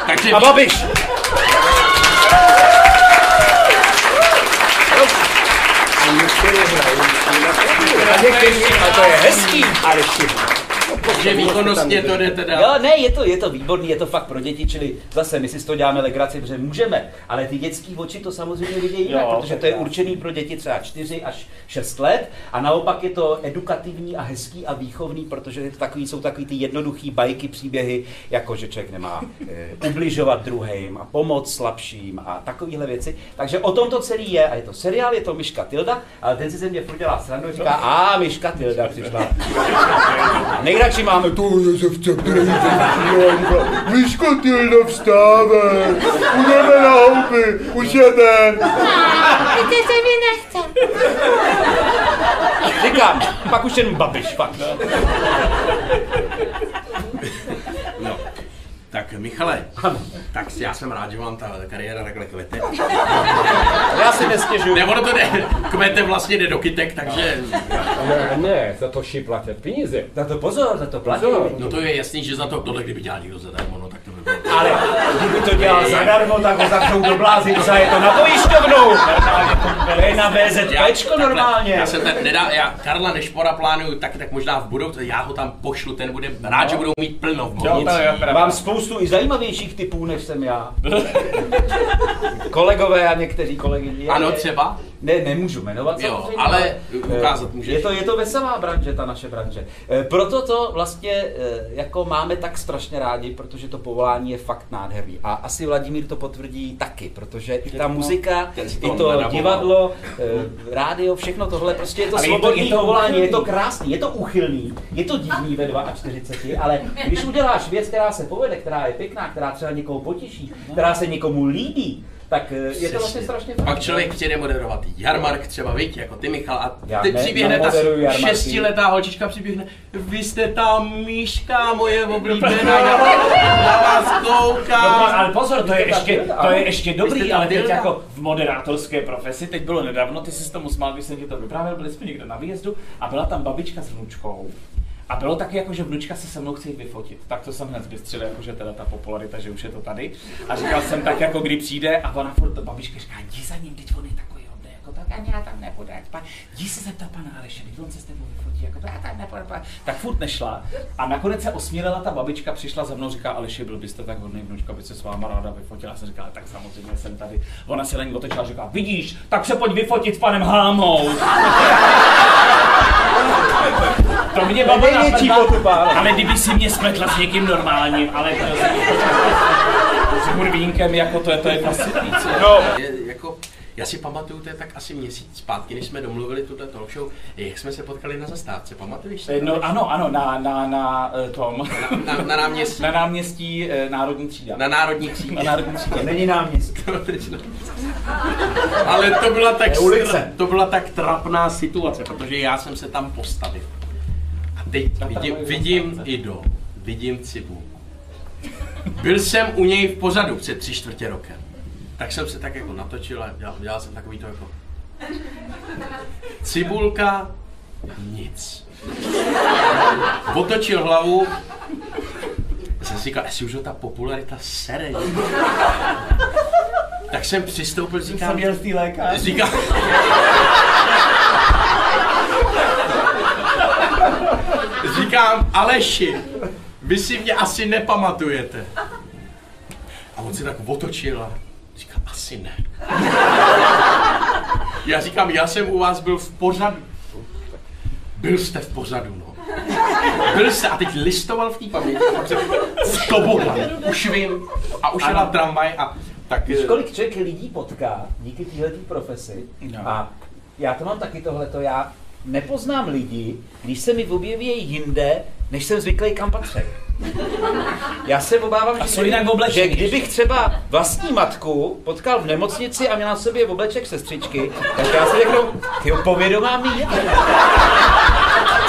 Takže A Babiš! A děkuji, a to je hezký, ale všichni. Takže výkonnostně to jde teda. Jo, ne, je to, je to výborný, je to fakt pro děti, čili zase my si z toho děláme legraci, protože můžeme, ale ty dětský oči to samozřejmě vidějí jinak, Jo, protože to je určený pro děti třeba 4 až 6 let a naopak je to edukativní a hezký a výchovný, protože je to takový, jsou takový ty jednoduchý bajky, příběhy, jako že člověk nemá e, ubližovat druhým a pomoct slabším a takovéhle věci. Takže o tom to celý je a je to seriál, je to Myška Tilda, ale ten si ze mě furt dělá srandu, říká, a Myška Tilda přišla. (laughs) Nejradši máme tu To je se vce, který Myško, Tilda, vstávej. Půjdeme na houby, už jeden. Teď se mi nechce. Říkám, pak už jen babiš, fakt. No. Tak Michale, tak já jsem rád, že vám ta kariéra takhle kvete. (laughs) Já si nestěžuju. Ne, ono to jde, kvete vlastně jde do kytek, takže... Ne, ne, za to šipláte peníze. Na to pozor, za to platí. Pozor. No to je jasný, že za to, tohle kdyby dělal někdo zadarmo, no tak. Ale kdyby to dělal zadarmo, tak ho zavřou do blázince, je to na pojišťovnu. To je na VZPčko normálně. Já jsem ten nedá, já Karla Nešpora plánuju tak, tak možná v budoucnu, já ho tam pošlu, ten bude rád, že budou mít plno v Jo. Mám spoustu i zajímavějších typů, než jsem já. (laughs) Kolegové a někteří kolegyně. Ano, třeba? Ne, nemůžu jmenovat Jo, samozřejmě, ale ukázat můžeš. Je to, je to veselá branže, ta naše branže. Eh, Proto to vlastně eh, jako máme tak strašně rádi, protože to povolání je fakt nádherný. A asi Vladimír to potvrdí taky, protože i ta muzika, i to divadlo, eh, rádio, všechno tohle, prostě je to Ale je to- svobodný je to krásný, je to uchylný, je to divný ve 42, ale když uděláš věc, která se povede, která je pěkná, která třeba někoho potěší, která se někomu líbí, tak eh, je to vlastně strašně Pak fajn. člověk chtěne moderovat jarmark třeba, viď, jako ty Michal, a Já ty ne- přiběhne ta šestiletá holčička přiběhne, vy jste ta myška moje (laughs) oblíbená, já na vás No, koukám. ale pozor, to je ještě, to je ještě dobrý, ale teď jako v moderátorské profesi, teď bylo nedávno, ty jsi se tomu smál, když jsem ti to vyprávěl, byli jsme někde na výjezdu a byla tam babička s vnučkou. A bylo taky jako, že vnučka se se mnou chce jít vyfotit. Tak to jsem hned zbystřil, jako že teda ta popularita, že už je to tady. A říkal jsem tak, jako kdy přijde a ona furt, babička říká, jdi za ním, teď on je takový jako tak ani já tam nebudu. Jak pa, jdi se zeptat pana Aleše, teď on se s tebou vyfotí, jako to já tam nebudu. pa." Tak furt nešla. A nakonec se osmílela ta babička, přišla za mnou, říká, Aleši, byl byste tak hodný vnučka, by se s váma ráda vyfotila. Já jsem říkal, tak samozřejmě jsem tady. Ona se na ní otočila a říká, vidíš, tak se pojď vyfotit s panem Hámou. (laughs) To mě baba Největší napadla, ale- kdyby si mě spletla s někým normálním, ale to (laughs) s hurvínkem, jako to je, to je fascinující. No, Je, jako, já si pamatuju, to je tak asi měsíc zpátky, než jsme domluvili tuto talk show, jak jsme se potkali na zastávce, pamatuješ si? No ano, ano, na, na, na eh, tom, Na, na náměstí. na náměstí eh, Národní třída. Na národní Na třídě. Národní třída. není náměstí. Ale to byla tak, to byla tak trapná situace, protože já jsem se tam postavil. A teď vidím, vidím Ido, vidím Cibu. Byl jsem u něj v pozadu před tři čtvrtě rokem. Tak jsem se tak jako natočil a dělal, dělal jsem takový to jako... Cibulka, nic. Otočil hlavu, jsem si říkal, jestli už ho ta popularita sere. Tak jsem přistoupil, říkám, Jsem jel z té. Říkám... Říkám, Aleši, vy si mě asi nepamatujete. A on se tak otočil a asi ne. Já říkám, já jsem u vás byl v pořadu. Byl jste v pořadu, no. Byl jste a teď listoval v té paměti. V tobogan. Už vím. A už jela tramvaj a tak... Víš, kolik člověk lidí potká díky této profesi No. a já to mám taky tohleto, já nepoznám lidi, když se mi objeví jinde, než jsem zvyklý kam patří. Já se obávám, A že, jinak oblečení, že kdybych třeba vlastní matku potkal v nemocnici a měla na sobě obleček sestřičky, tak já si řeknu, ty povědomá mi je.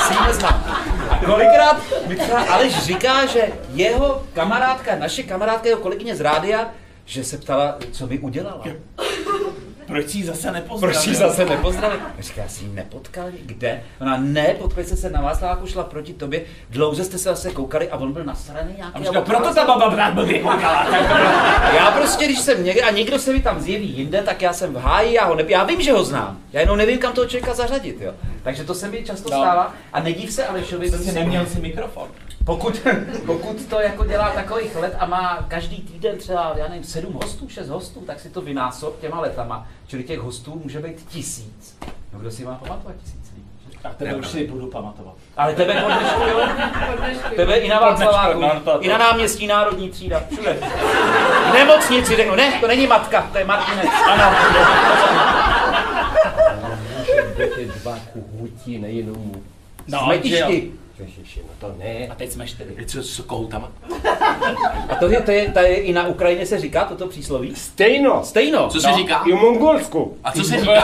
Si ji neznám. A kolikrát mi třeba Aleš říká, že jeho kamarádka, naše kamarádka, jeho kolegyně z rádia, že se ptala, co by udělala. Proč jsi zase nepoznal? Proč jí zase nepozdravit? Já říkám, já si ji nepotkal, kde? Ona ne, jste se na Václaváku, šla proti tobě, dlouze jste se zase koukali a on byl nasraný nějaký. A říká, proto ta baba brát blbě koukala. Já prostě, když jsem někde, a někdo se mi tam zjeví jinde, tak já jsem v háji, já ho ne, já vím, že ho znám. Já jenom nevím, kam toho člověka zařadit, jo. Takže to se mi často No. stává. A nediv se Alešovi, Jsi neměl si mikrofon. Pokud, (laughs) pokud to jako dělá takových let a má každý týden třeba, já nevím, sedm hostů, šest hostů, tak si to vynásob těma letama. Čili těch hostů může být tisíc. No kdo si má pamatovat tisíc lidí? že? Tak tebe už si budu pamatovat. Ale tebe pod dnešku, jo? Tebe i na Václaváku, i na náměstí Národní třída, všude. V nemocnici, jde- ne, to není matka, to je Martinec. Ano. Budete dva kuhutí, nejenom No, Smetišti. Ježiši, no to ne. A teď jsme čtyři. Co s kohoutama? A to je, to je, to je, i na Ukrajině se říká toto přísloví? Stejno. Stejno. Co se říká? I v Mongolsku. A co se říká?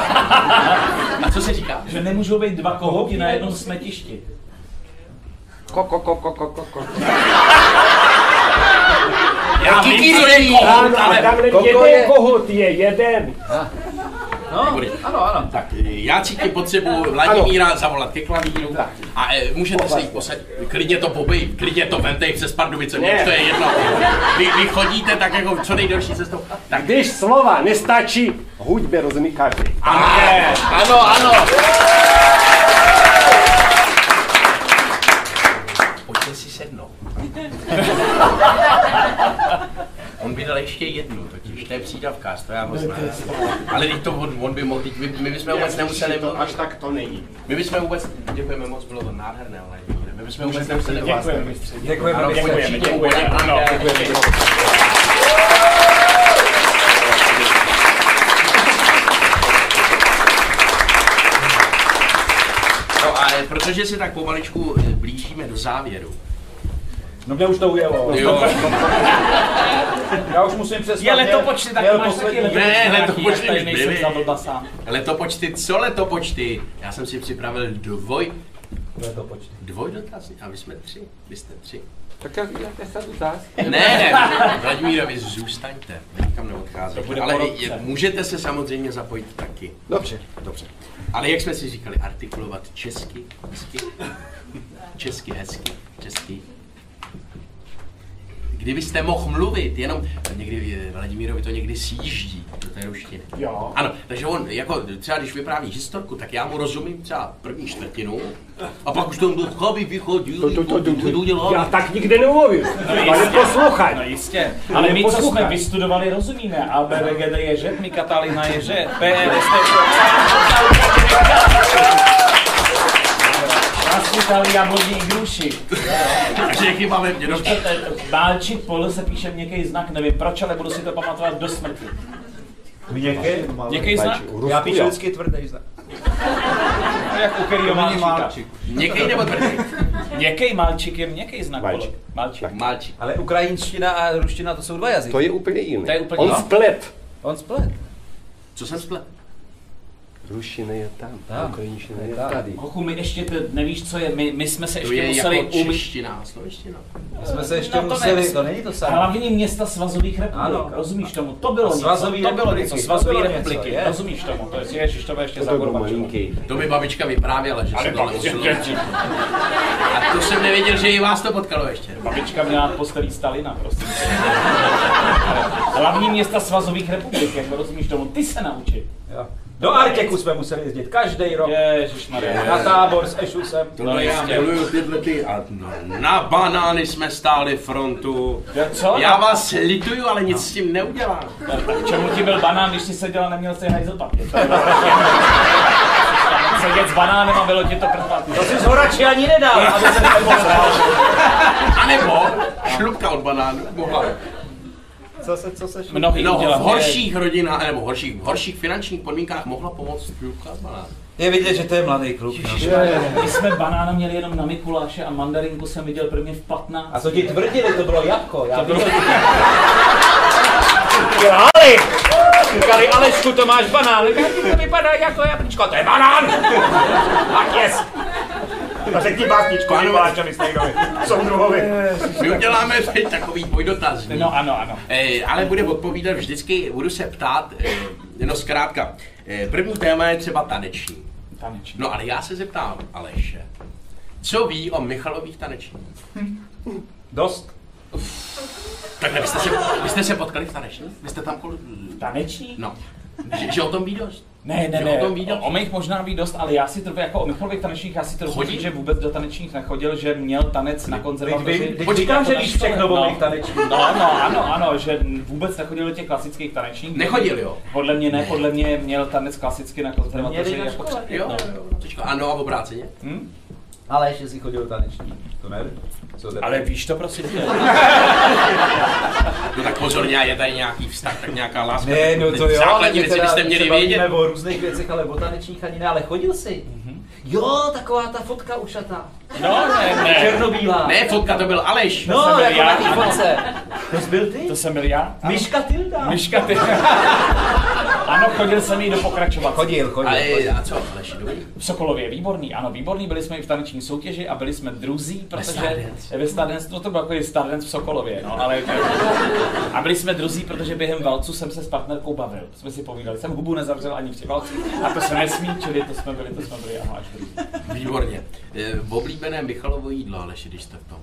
A co se říká? Že nemůžou být dva kohouti na jednom smetišti. Ko, ko, ko, ko, ko, ko, ko. Já vím, co je kohout, ale... jeden je- kohut je, jeden. No, ano, ano. Tak já cítím potřebu Vladimíra zavolat ke klavíru a e, můžete se jí posadit. Klidně to pobej, klidně to vemte i přes Pardubice, mě už to je jedno. Vy, vy chodíte tak jako co nejdelší cestou. Tak Když slova nestačí, hudbě rozumí každý. Ano, ano. pojďte si sednout. (laughs) On by dal ještě jednu totiž, to je přídavkář, to já ho znám. Ale teď to on, on by mohl, teď my, my bychom vůbec nemuseli mluvit. Až tak to není. My bychom vůbec, děkujeme moc, bylo to nádherné, ale my bychom vůbec nemuseli vás. Děkujeme. Děkujeme, děkujeme, děkujeme. děkujeme. Ano, Děkujeme. No a protože se tak pomaličku blížíme do závěru. No mě už to ujelo. Jo, (laughs) Já už musím přestat. Je letopočty, tak měl máš poslední- taky Ne, letopočty. letopočty tady už byly. letopočty, co letopočty? Já jsem si připravil dvoj, Letopočty. dvoj dotazy a vy jsme tři, vy jste tři. Tak jak se dotaz? Ne, ne, Vladimírovi zůstaňte, nikam neodcházejte. To bude Ale je, můžete se samozřejmě zapojit taky. Dobře. Dobře. Ale jak jsme si říkali, artikulovat česky, hezky, česky, hezky, česky. Kdybyste mohl mluvit, jenom někdy eh, Vladimírovi to někdy sjíždí do té ruštiny. Jo. Ano, takže on, jako třeba když vypráví historku, tak já mu rozumím třeba první čtvrtinu, a pak už to chlapi vychodí, To, to, to, to, to, já tak nikdy nemluvím. Ale jistě. poslouchaj. No jistě. Ale my, co Poslouchej. jsme vystudovali, rozumíme. A B, V, G, D je žet, my Katalina je žet, P, Nasvítali jablodní igruši. Takže je chyba ve mně, dobře. Bálčit pol se píše měkký znak, nevím proč, ale budu si to pamatovat do smrti. Měkký? Měkký znak? Já píšu vždycky tvrdý znak. Jak u kterýho malčíka. Někej nebo tvrdý? Měkký malčík je měkký znak. Malčík. Malčík. malčík. Ale ukrajinština a ruština to jsou dva jazyky. To je úplně jiné. To je úplně On splet. On splet. Co jsem splet? Ruština je tam, Tam. ukrajinština je Tam. tady. Hochu, my ještě te, nevíš, co je, my, my jsme se To ještě je museli jako umít. čeština, slovenština. My jsme se ještě No to ne, museli, jsme- to není to samé. Hlavní města svazových republik, Ano. rozumíš tomu? To bylo něco, svazový to bylo republiky, něco, svazové něco, republiky, je. rozumíš tomu? To je, ježiš, to bude ještě To za malinký. To mi babička vyprávěla, že se že- A to jsem nevěděl, že i vás to potkalo ještě. Babička měla postelí Stalina, prostě. Hlavní města svazových republik, jako rozumíš tomu? Ty se naučit. Jo. Do Artěku jsme museli jezdit každý rok. Ježišmarja. Na tábor s Ešusem. Tohle No já miluju tyhle ty a no, na banány jsme stáli frontu. Jo, co? Já vás lituju, ale nic s tím neudělám. Tak k čemu ti byl banán, když jsi seděl a neměl si hajzl papír? To (laughs) je Sedět s banánem a bylo ti to krpat. To si z Horači ani nedal, aby se. (laughs) A nebo šlupka od banánu mohla. Co se, co se šlo? Mnohý No, v horších rodinách, nebo horších, v horších finančních podmínkách mohla pomoct šlupka od banánu. Je vidět, že to je mladý kluk. No. My jsme banána měli jenom na Mikuláše a mandarinku jsem viděl prvně v 15. A co ti tvrdili, to bylo jabko. Já to bylo... Lhali! Říkali, Alešku, to máš banán. Jak to vypadá jako jablíčko? To je banán! Ach, yes! A řekni básničku, Mikulášovi Stejnovi. Soudruhovi. My uděláme teď takový dvojdotaz. No ano, ano. Eh, ale bude odpovídat vždycky, budu se ptát, eh, no zkrátka, eh, první téma je třeba taneční. Taneční. No ale já se zeptám Aleše, co ví o Michalových tanečních? (laughs) Dost. Takhle, vy jste se, vy jste se potkali v taneční? Vy jste tam kol... Taneční? No, že, že o tom ví dost. Ne, ne, ne, o tom ví o, o mých možná ví dost, ale já si to jako o Michalových tanečních, já si to Chodí? říct, že vůbec do tanečních nechodil, že měl tanec na konzervatoři. Počkej, říkám, že jako víš všechno o No. mých tanečních. No, no, ano, ano, že vůbec nechodil do těch klasických tanečních. Nechodil, jo? Podle mě ne, podle mě měl tanec klasicky na konzervatoři. Měli na jako škole. předmět, Jo, no. jo, jo. Ano, a obráceně. Hm? Ale ještě si chodil taneční. To nevím. To? Ale víš to prosím tě? No tak pozorně, je tady nějaký vztah, tak nějaká láska. Ne, no to jo, ale Základní věci teda byste měli se bavíme vědět. o různých věcech, ale o tanečních ani ne, ale chodil jsi. Jo, taková ta fotka ušatá. No, ne, ne. Černobílá. Ne, fotka to byl Aleš. No, jsem byl jako já. na fotce. To jsi byl ty? To jsem byl já? Myška Tilda. Myška, ty. ano, chodil jsem jí do pokračovat. Chodil, chodil. Ale chodil. a co, Aleš, dobrý. V Sokolově, výborný, ano, výborný, byli jsme i v taneční soutěži a byli jsme druzí, protože. Ve Stardance, no to byl jako Stardance v Sokolově, no, ale a byli jsme druzí, protože během valcu jsem se s partnerkou bavil, jsme si povídali, jsem hubu nezavřel ani při valcu a to se nesmí, čili to jsme byli, to jsme byli, ano, až. Výborně. V oblíbené Michalovo jídlo, Aleši, když jste v tom.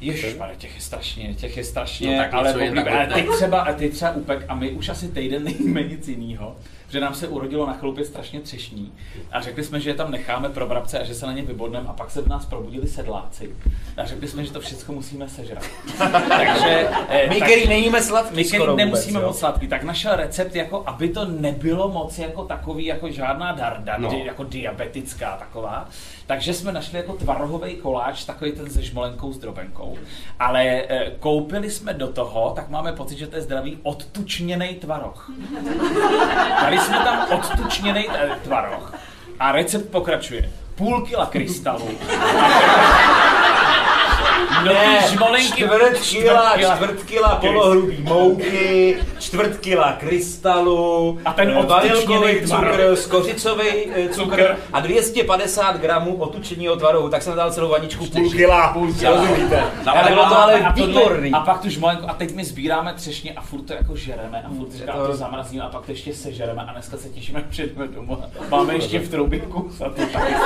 Ježišmarja, těch je strašně, těch je strašně, No tak ale oblíbené. ale teď třeba, a teď třeba upek a my už asi týden nejíme nic jiného, že nám se urodilo na chalupě strašně třešní a řekli jsme, že je tam necháme pro vrabce a že se na ně vybodneme a pak se v nás probudili sedláci a řekli jsme, že to všechno musíme sežrat. (laughs) Takže eh, My, tak- který nejíme sladký my, který nemusíme vůbec, moc sladký, tak našel recept, jako aby to nebylo moc jako takový, jako žádná darda, no. jako diabetická taková. Takže jsme našli jako tvarohový koláč, takový ten se žmolenkou s drobenkou. Ale e, koupili jsme do toho, tak máme pocit, že to je zdravý, odtučněný tvaroh. Dali jsme tam odtučněný e, tvaroh a recept pokračuje. Půl kila krystalu. No, žmolenky, čtvrt kila, čtvrt kila polohrubý mouky, čtvrt kila krystalu, A ten eh, vanilkový cukr, skořicový eh, cukr a 250 gramů otučeního tvarohu, tak jsem dal celou vaničku půl kila, Půl kila. rozumíte? Ale A bylo to ale a výborný. A pak tu žmolenku, a teď my sbíráme třešně a furt to jako žereme a furt říkáme, to- to zamrazníme a pak to ještě sežereme a dneska se těšíme, že jdeme domů. Máme ještě v troubě kus a to taky. (laughs)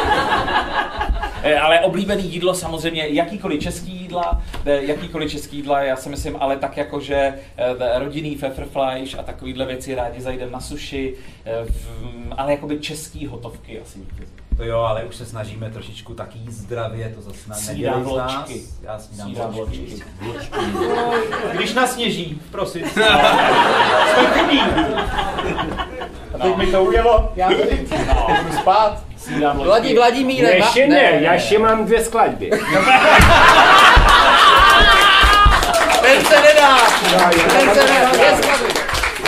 Eh, Ale oblíbený jídlo samozřejmě, jakýkoliv český jídla, eh, jakýkoliv český jídla, já si myslím, ale tak jako, že eh, rodinný pfefferfleisch a takovýhle věci rádi zajdeme na sushi, eh, v- ale jakoby český hotovky asi vítězí. To jo, ale už se snažíme trošičku tak jíst zdravě, to zase nedělej z nás. vločky. Já snídám Snídám vločky. vločky. Když nasněží, prosím. (laughs) Jsme chudí. A teď mi to ujelo, já nevím, jdu spát. Snídám Vladí. Vladimíre, Ještě ne, já ještě mám dvě skladby. (laughs) ten se nedá, ten se nedá, je skladby.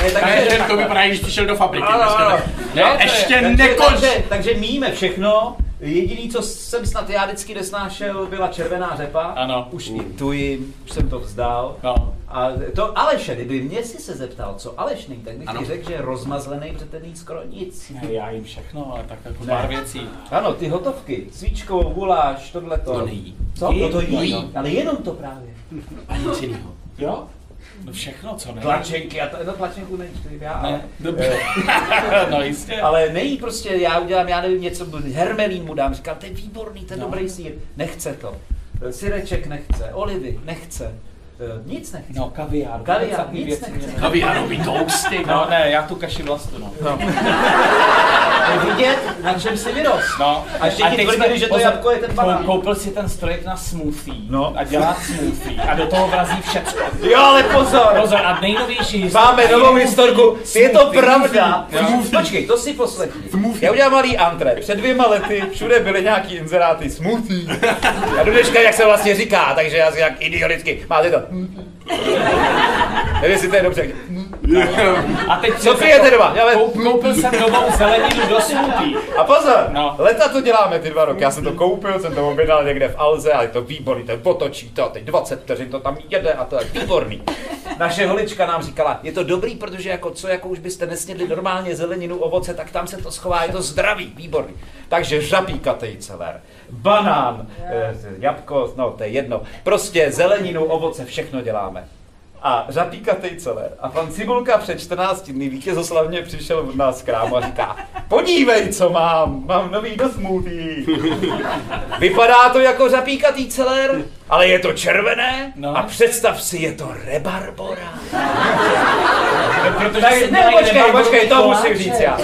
Ne, Takže ten to vypadá, když ty šel do fabriky. Ano, ano. Ne, No, ještě takže, nekonč. Takže, takže míme všechno. Jediný, co jsem snad já vždycky nesnášel, byla červená řepa. Ano. Už i tu jim, už jsem to vzdal. No. A to Aleše, kdyby mě si se zeptal, co Aleš nej, tak bych Ano. ti řekl, že je rozmazlený, protože ten skoro nic. Ne, já jim všechno, ale tak jako Ne. pár věcí. Ano, ty hotovky, svíčkovou, guláš, tohleto. To nejí. Co? Jí? No to jí, No, ale jenom to právě. A nic jiného. Jo? No všechno, co ne? Tlačenky, a to, no tlačenku nečtu já, ale, Ne, dobře. (laughs) no jistě. ale nejí prostě, já udělám, já nevím, něco, hermelín mu dám, říkal, to je výborný, je No. dobrý sír, nechce to. Syreček nechce, olivy nechce, Eh, nic nechce. No, kaviár. Kaviár, nic věci nechce. mě ne- Kaviárový toasty. No ne, já tu kaši vlastu, no. Je vidět, na čem si vyrost. No. A ještě ti tvrdili, že to jabko je ten banán. Koupil si ten strojek na smoothie No. a dělá smoothie a do toho vrazí všecko. Jo, ale pozor, Pozor, a nejnovější Máme novou historku, je to pravda. Počkej, to si poslechni. Já udělám malý antre. Před dvěma lety všude byly nějaký inzeráty smoothie. A do dneška, jak se vlastně říká, takže já si jak idioticky. Máte to. (laughs) Nevím, jestli to je dobře. (laughs) A teď Co pijete doma? Já vím. Koup, koupil jsem novou zeleninu do smoothie. A pozor, No. leta to děláme ty dva roky. Já jsem to koupil, jsem to objednal někde v Alze a je to výborný, to potočí to, teď 20 vteřin to tam jede a to je výborný. Naše holička nám říkala, je to dobrý, protože jako co, jako už byste nesnědli normálně zeleninu, ovoce, tak tam se to schová, je to zdravý, výborný. Takže žabíkatej celer, banán, eh, jabko, no to je jedno, prostě zeleninu, ovoce, všechno děláme. A řapíkatej celer. A pan Cibulka před 14 dny vítězoslavně přišel od nás z krámu a říká, podívej, co mám, mám nový do smoothie. (laughs) Vypadá to jako řapíkatý celer, ale je to červené No. a představ si, je to rebarbora. Protože Tak, si ne, počkej, počkej, to musím říct já.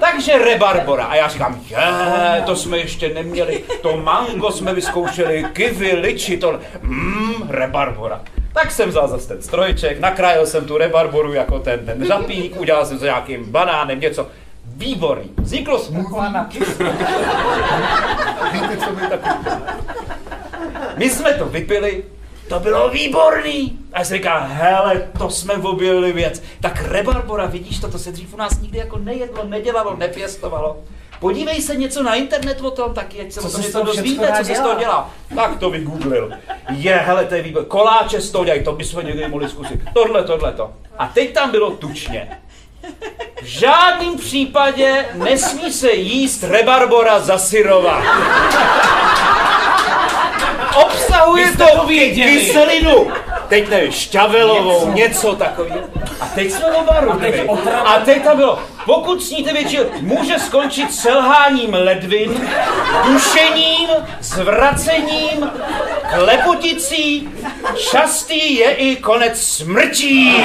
Takže rebarbora. A já říkám, je, to jsme ještě neměli. To mango jsme vyzkoušeli, kiwi, liči, to... Mmm, rebarbora. Tak jsem vzal zase ten strojček, nakrájel jsem tu rebarboru jako ten, ten řapík, udělal jsem to nějakým banánem, něco. Výborný. Vzniklo smoothie. Víte, co mi. My jsme to vypili, to bylo výborný. A já říkal, hele, to jsme objevili věc. Tak rebarbora, vidíš to, to se dřív u nás nikdy jako nejedlo, nedělalo, nepěstovalo. Podívej se něco na internet o tom taky, ať se Co o tom něco dozvíte, co se z dělá? toho dělá. Tak to vygooglil. Je, hele, to je výbor. Koláče z toho dělají, to bychom někdy mohli zkusit. Tohle, tohle, to. A teď tam bylo tučně. V žádném případě nesmí se jíst rebarbora zasyrovat. Obsahuje to kyselinu. Teď nevím, šťavelovou, něco, takového. A teď jsme oba teď rudili. otrava. A teď tam bylo, pokud sníte větší, může skončit selháním ledvin, dušením, zvracením, klepoticí, častý je i konec smrtí.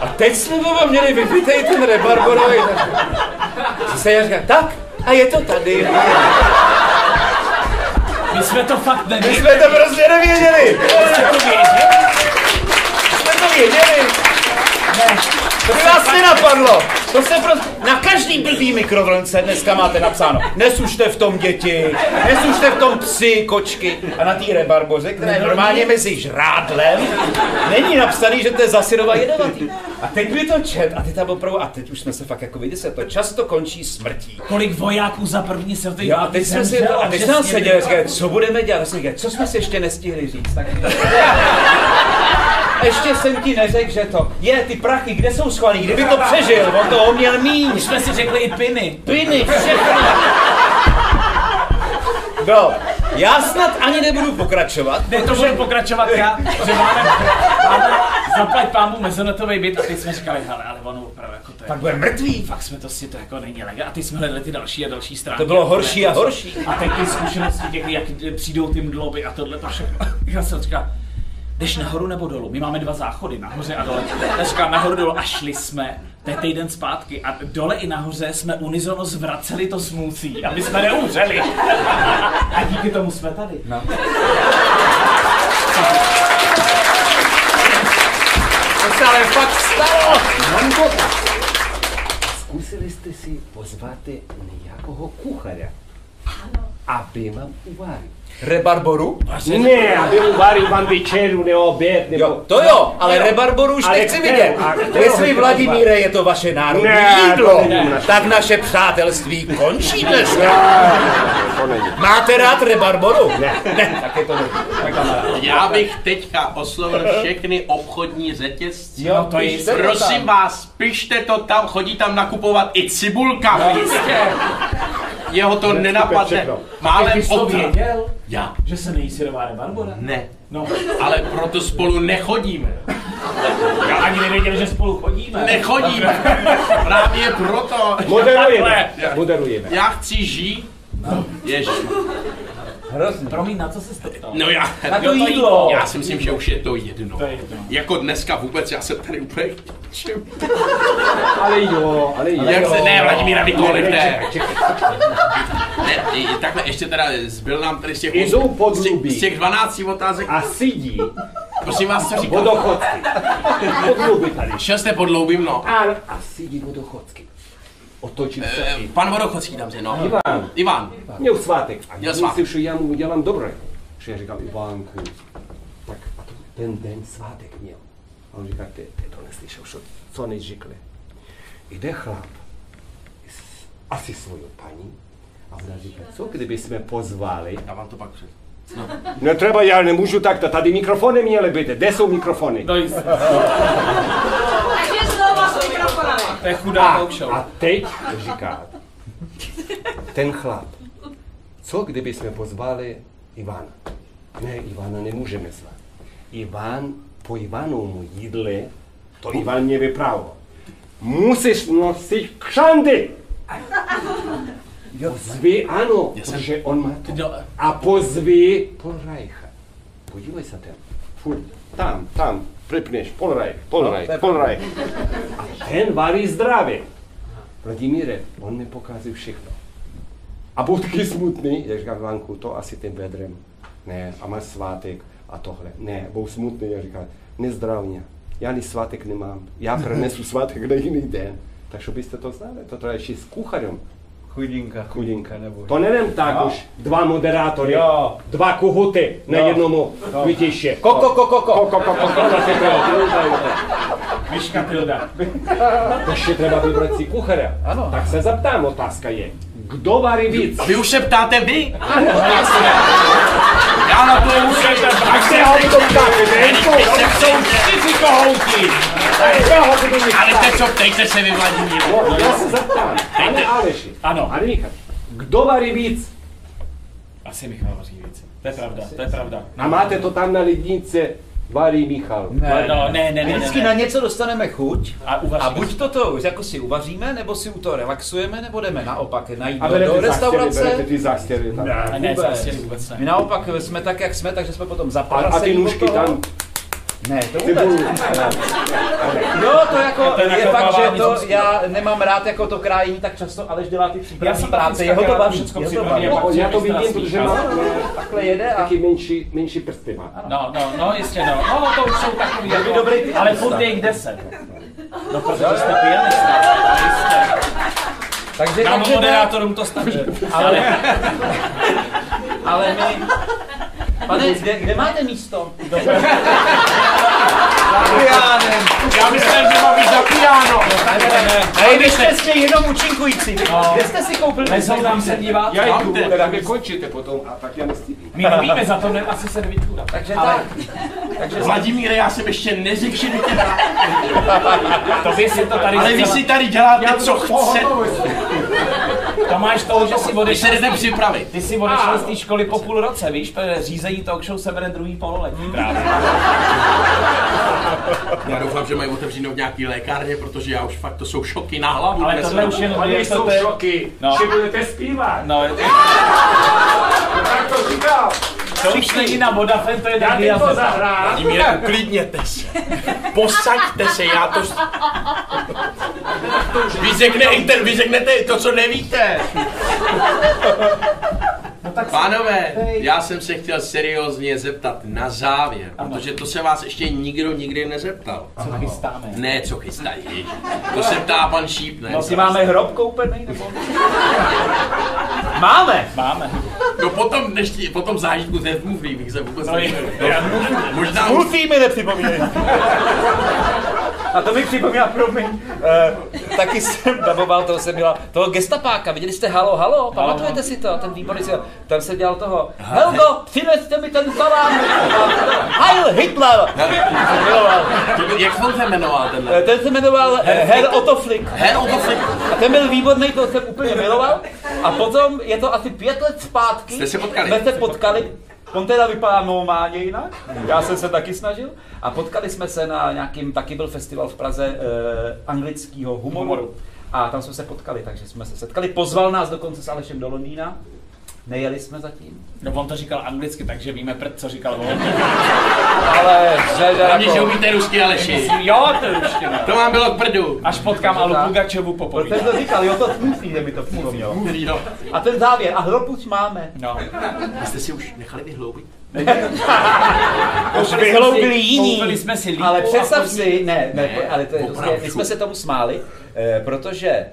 A teď jsme oba měli vypitej ten rebarborový. Se já říkám, tak, a je to tady. My jsme to fakt My nevěděli. jsme to prostě nevěděli. Jste to věděli? jsme to věděli. To by vás nenapadlo. To se prostě, na každý blbý mikrovlnce dneska máte napsáno. Nesušte v tom děti, nesušte v tom psy, kočky. A na té rebarboze, která je normálně mezi žrádlem, není napsaný, že to je zasyrová jedovatý. A teď mi to čet a ty tam opravdu, a teď už jsme se fakt jako viděli, se to často končí smrtí. Kolik vojáků za první světový Jo, a teď jsme si, a teď jsme seděli, co budeme dělat, co jsme si ještě nestihli říct, tak (laughs) ještě jsem ti neřekl, že to je, ty prachy, kde jsou schovaný, kdyby to přežil, on toho měl míň, Už jsme si řekli i piny. plyny, všechno. No, já snad ani nebudu pokračovat, Ne, to budu pokračovat já, že máme, máme zaplať pámu mezonetový byt a teď jsme říkali, hele, ale ono opravdu jako to je. pak bude mrtvý. Fakt jsme to si to jako není lega. A teď jsme hledali ty další a další stránky. To bylo horší a to, horší. A teď ty zkušenosti těch, jak přijdou ty mdloby a tohle to všechno. (laughs) Já jsem říkal, jdeš nahoru nebo dolů? My máme dva záchody, nahoře a dole. Říkal, nahoru dolů a šli jsme, to je týden zpátky a dole i nahoře jsme unizono zvraceli to smoothie, aby jsme neumřeli. A díky tomu jsme tady. No. To se ale fakt stalo. Mám dotaz. Zkusili jste si pozvat nějakého kuchaře, aby vám uvařil? Rebarboru? Ne, aby uvařil vám večeru nebo oběd, nebo... Jo, to jo, ale rebarboru už Ale nechci kterou? vidět. Kterou Jestli Vladimíre je to vaše národní Ne, jídlo, naše. tak naše přátelství končí dneska. Ne. Máte rád rebarboru? Ne. Ne, tak je to dobrý. Tak kamarád. Já bych teďka oslovil všechny obchodní řetězce. Jo, to je Prosím tam. vás, pište to tam, chodí tam nakupovat i cibulka. jistě. Jeho to nenapadne. všechno. Málem jsi to věděl, Já. že se nejí syrová rebarbora? Ne. No, Ale proto spolu nechodíme. já ani nevěděl, že spolu chodíme. Nechodíme. Právě proto. Moderujeme. Moderujeme. Já chci žít. Ježiš. Hrozný. Promiň, na co se ptal? No já, Na to jo, jídlo. Já si myslím, že už je to jedno. To je jedno. Jako dneska vůbec, já jsem tady úplně čem. Ale jo, ale jo. Jak se, ne, Vladimíra nikoliv, Ne, ne. ne. Takhle ještě teda zbyl nám tady z těch, z těch, z těch 12 otázek. A sedí Prosím vás, co říkám? vodochodky. Podluby tady. Šel jste pod loubím, no. A, a sedí vodochodky. Otočím se i. Pan Vodochodský tam se, no. Ivan. Ivan. Měl svátek. A Měl já svátek. myslím, že já mu udělám dobré. Že já říkal, Ivánku, tak a to ten den svátek měl. A on říká, ty, ty to neslyšel, co, co než řekli. Jde chlap, s- asi svoju paní, a ona říká, co kdyby jsme pozvali Já vám to pak před. No třeba já nemůžu takto, tady mikrofony měly být, kde jsou mikrofony? No jistě. Takže znovu s mikrofonami. To je chudá A, talk show. a teď říká ten chlap, co kdyby jsme pozvali Ivana? Ne, Ivana nemůžeme zvát. Ivan, po Ivanovu jídle, to Ivan mě vyprávěl. Musíš nosit kšandy. Pozvi, ano, Já jsem- protože on má to. No, A pozvi Polrajcha. Podívej se tam. Furt Tam, tam, polraj, polraj, to je polraj. A ten varí zdravě. Vladimíre, on mi pokazí všechno. A byl taky smutný, jak říkám Vanku, to asi tím vedrem. Ne, a máš svátek a tohle. Ne, byl smutný, já říkám, nezdravně. Já ni svátek nemám. Já prenesu svátek na jiný den. Takže byste to znali, to treba ještě s kuchařem. Chudinka, Chudinka. nebo... To nevím tak Jo. už. Dva moderátory, Jo. dva kohuty na Jo. jednomu vytěště. Koko, koko, koko. Koko, koko, koko. Myška Tilda. To ještě třeba (laughs) vybrat si kuchaře. Ano. Tak se zeptám, otázka je. Kdo varí víc? Vy už se ptáte vy? (laughs) Já na to už Tak se ho budu ptát, Zdenku. jsou Čtyři kohouti! Ale teď co, ptejte se vy, Vladimír. No, já se zeptám. Pane Aleši. Ano. Pane Michal. Kdo varí víc? Asi Michal vaří víc. To je pravda, to je pravda. A máte to tam na lidnice, varí Michal. Ne, No, ne, ne, My ne, vždycky ne, na ne. něco dostaneme chuť A a buď toto jako si uvaříme, nebo si u toho relaxujeme, nebo jdeme naopak najít A do, do restaurace. berete ty zastěry tam. Ne, ne, vůbec. zase vůbec ne. My naopak jsme tak, jak jsme, takže jsme potom A, zaparasení a ty nůžky toho. tam, Ne, to ty vůbec. Jo, (laughs) to jako to je je fakt, že to já nemám rád jako to krájení tak často, Aleš dělá ty Já přípravní jsem práce, jeho to baví, všecko jeho to baví. No, já to vidím, protože mám Takhle jede a taky menší, menší prsty má. No, no, no, jistě, no. No, to už jsou takový, by jako, dobrý ale furt je jich deset. No, protože jste pianista. Jistě. takže, ne, moderátorům to stačí. Ale, ale (laughs) my... Pane, kde, kde máte místo? (laughs) Já myslím, že mám být za piano. A vy jste s jenom účinkující. Kde jste si koupili? nejsou tam se dívat. Já No, jdu, teda vy končíte potom a tak já. My nevíme, za to ne, asi se nevidí. Takže Ale- tak. Takže Vladimíre, já jsem ještě neřekl, že tě dá. (laughs) To vy si to tady Ale vy si tady děláte, co chcete. To máš toho, že si Vy se odešel, jdete připravit. ty si odešel z té školy po půl roce, víš, protože řízení talk show se bere druhý pololetí právě. (laughs) Já doufám, že mají otevřenou v nějaký lékárně, protože já už fakt to jsou šoky na hlavu. Ale tohle už jen Oni jak to jsou je- šoky, No. že budete zpívat. No, Tak to říkal. to už není na Vodafone, to je Já taky teď to jasné. zahrám. Vladimíre, uklidněte se. Posaďte se, já to... Vy, řekne, inter, vy řeknete to, co nevíte. Pánové, já jsem se chtěl seriózně zeptat na závěr, protože to se vás ještě nikdo nikdy nezeptal. Co chystáme? Ne, co chystají. To se ptá pan Šíp, ne? No si máme hrob koupený, nebo? Máme! Máme. No potom, dnešní, potom zážitku ze Movie bych se vůbec No, je- nevím. Možná Multý mi nepřipomínej. A to mi připomíná, promiň, uh, taky jsem daboval toho, jsem byla, toho gestapáka, viděli jste Halo, Halo, pamatujete si to, ten výborný seriál, tam se dělal toho, Helgo, přineste mi ten salám, Heil Hitler. Jak on se jmenoval tenhle? Eh, ten se jmenoval Herr Otto Flick. Her Otto Flick. A ten byl výborný, to jsem úplně miloval. A potom je to asi pět let zpátky. Jste se potkali? Jsme se potkali. On teda vypadá normálně jinak, já jsem se taky snažil. A potkali jsme se na nějakým, taky byl festival v Praze eh, anglického humoru. Humoru. A tam jsme se potkali, takže jsme se setkali. Pozval nás dokonce s Alešem do Londýna. Nejeli jsme zatím. No on to říkal anglicky, takže víme prd, co říkal on. Ale že, že Hlavně, že jako, umíte rusky, Aleši. Jo, to je ruština. To vám bylo k prdu. Až potkám Alu Pugačevu popovídám. protože to říkal, jo to smutný, že mi to připomnělo. Jo. A ten závěr, a hrob už máme. No. Vy jste si už nechali vyhloubit? (laughs) Už vyhloubili jiní. Jsme si Ale představ si, ne, ne, Ne, ale to je, my jsme se tomu smáli, eh, protože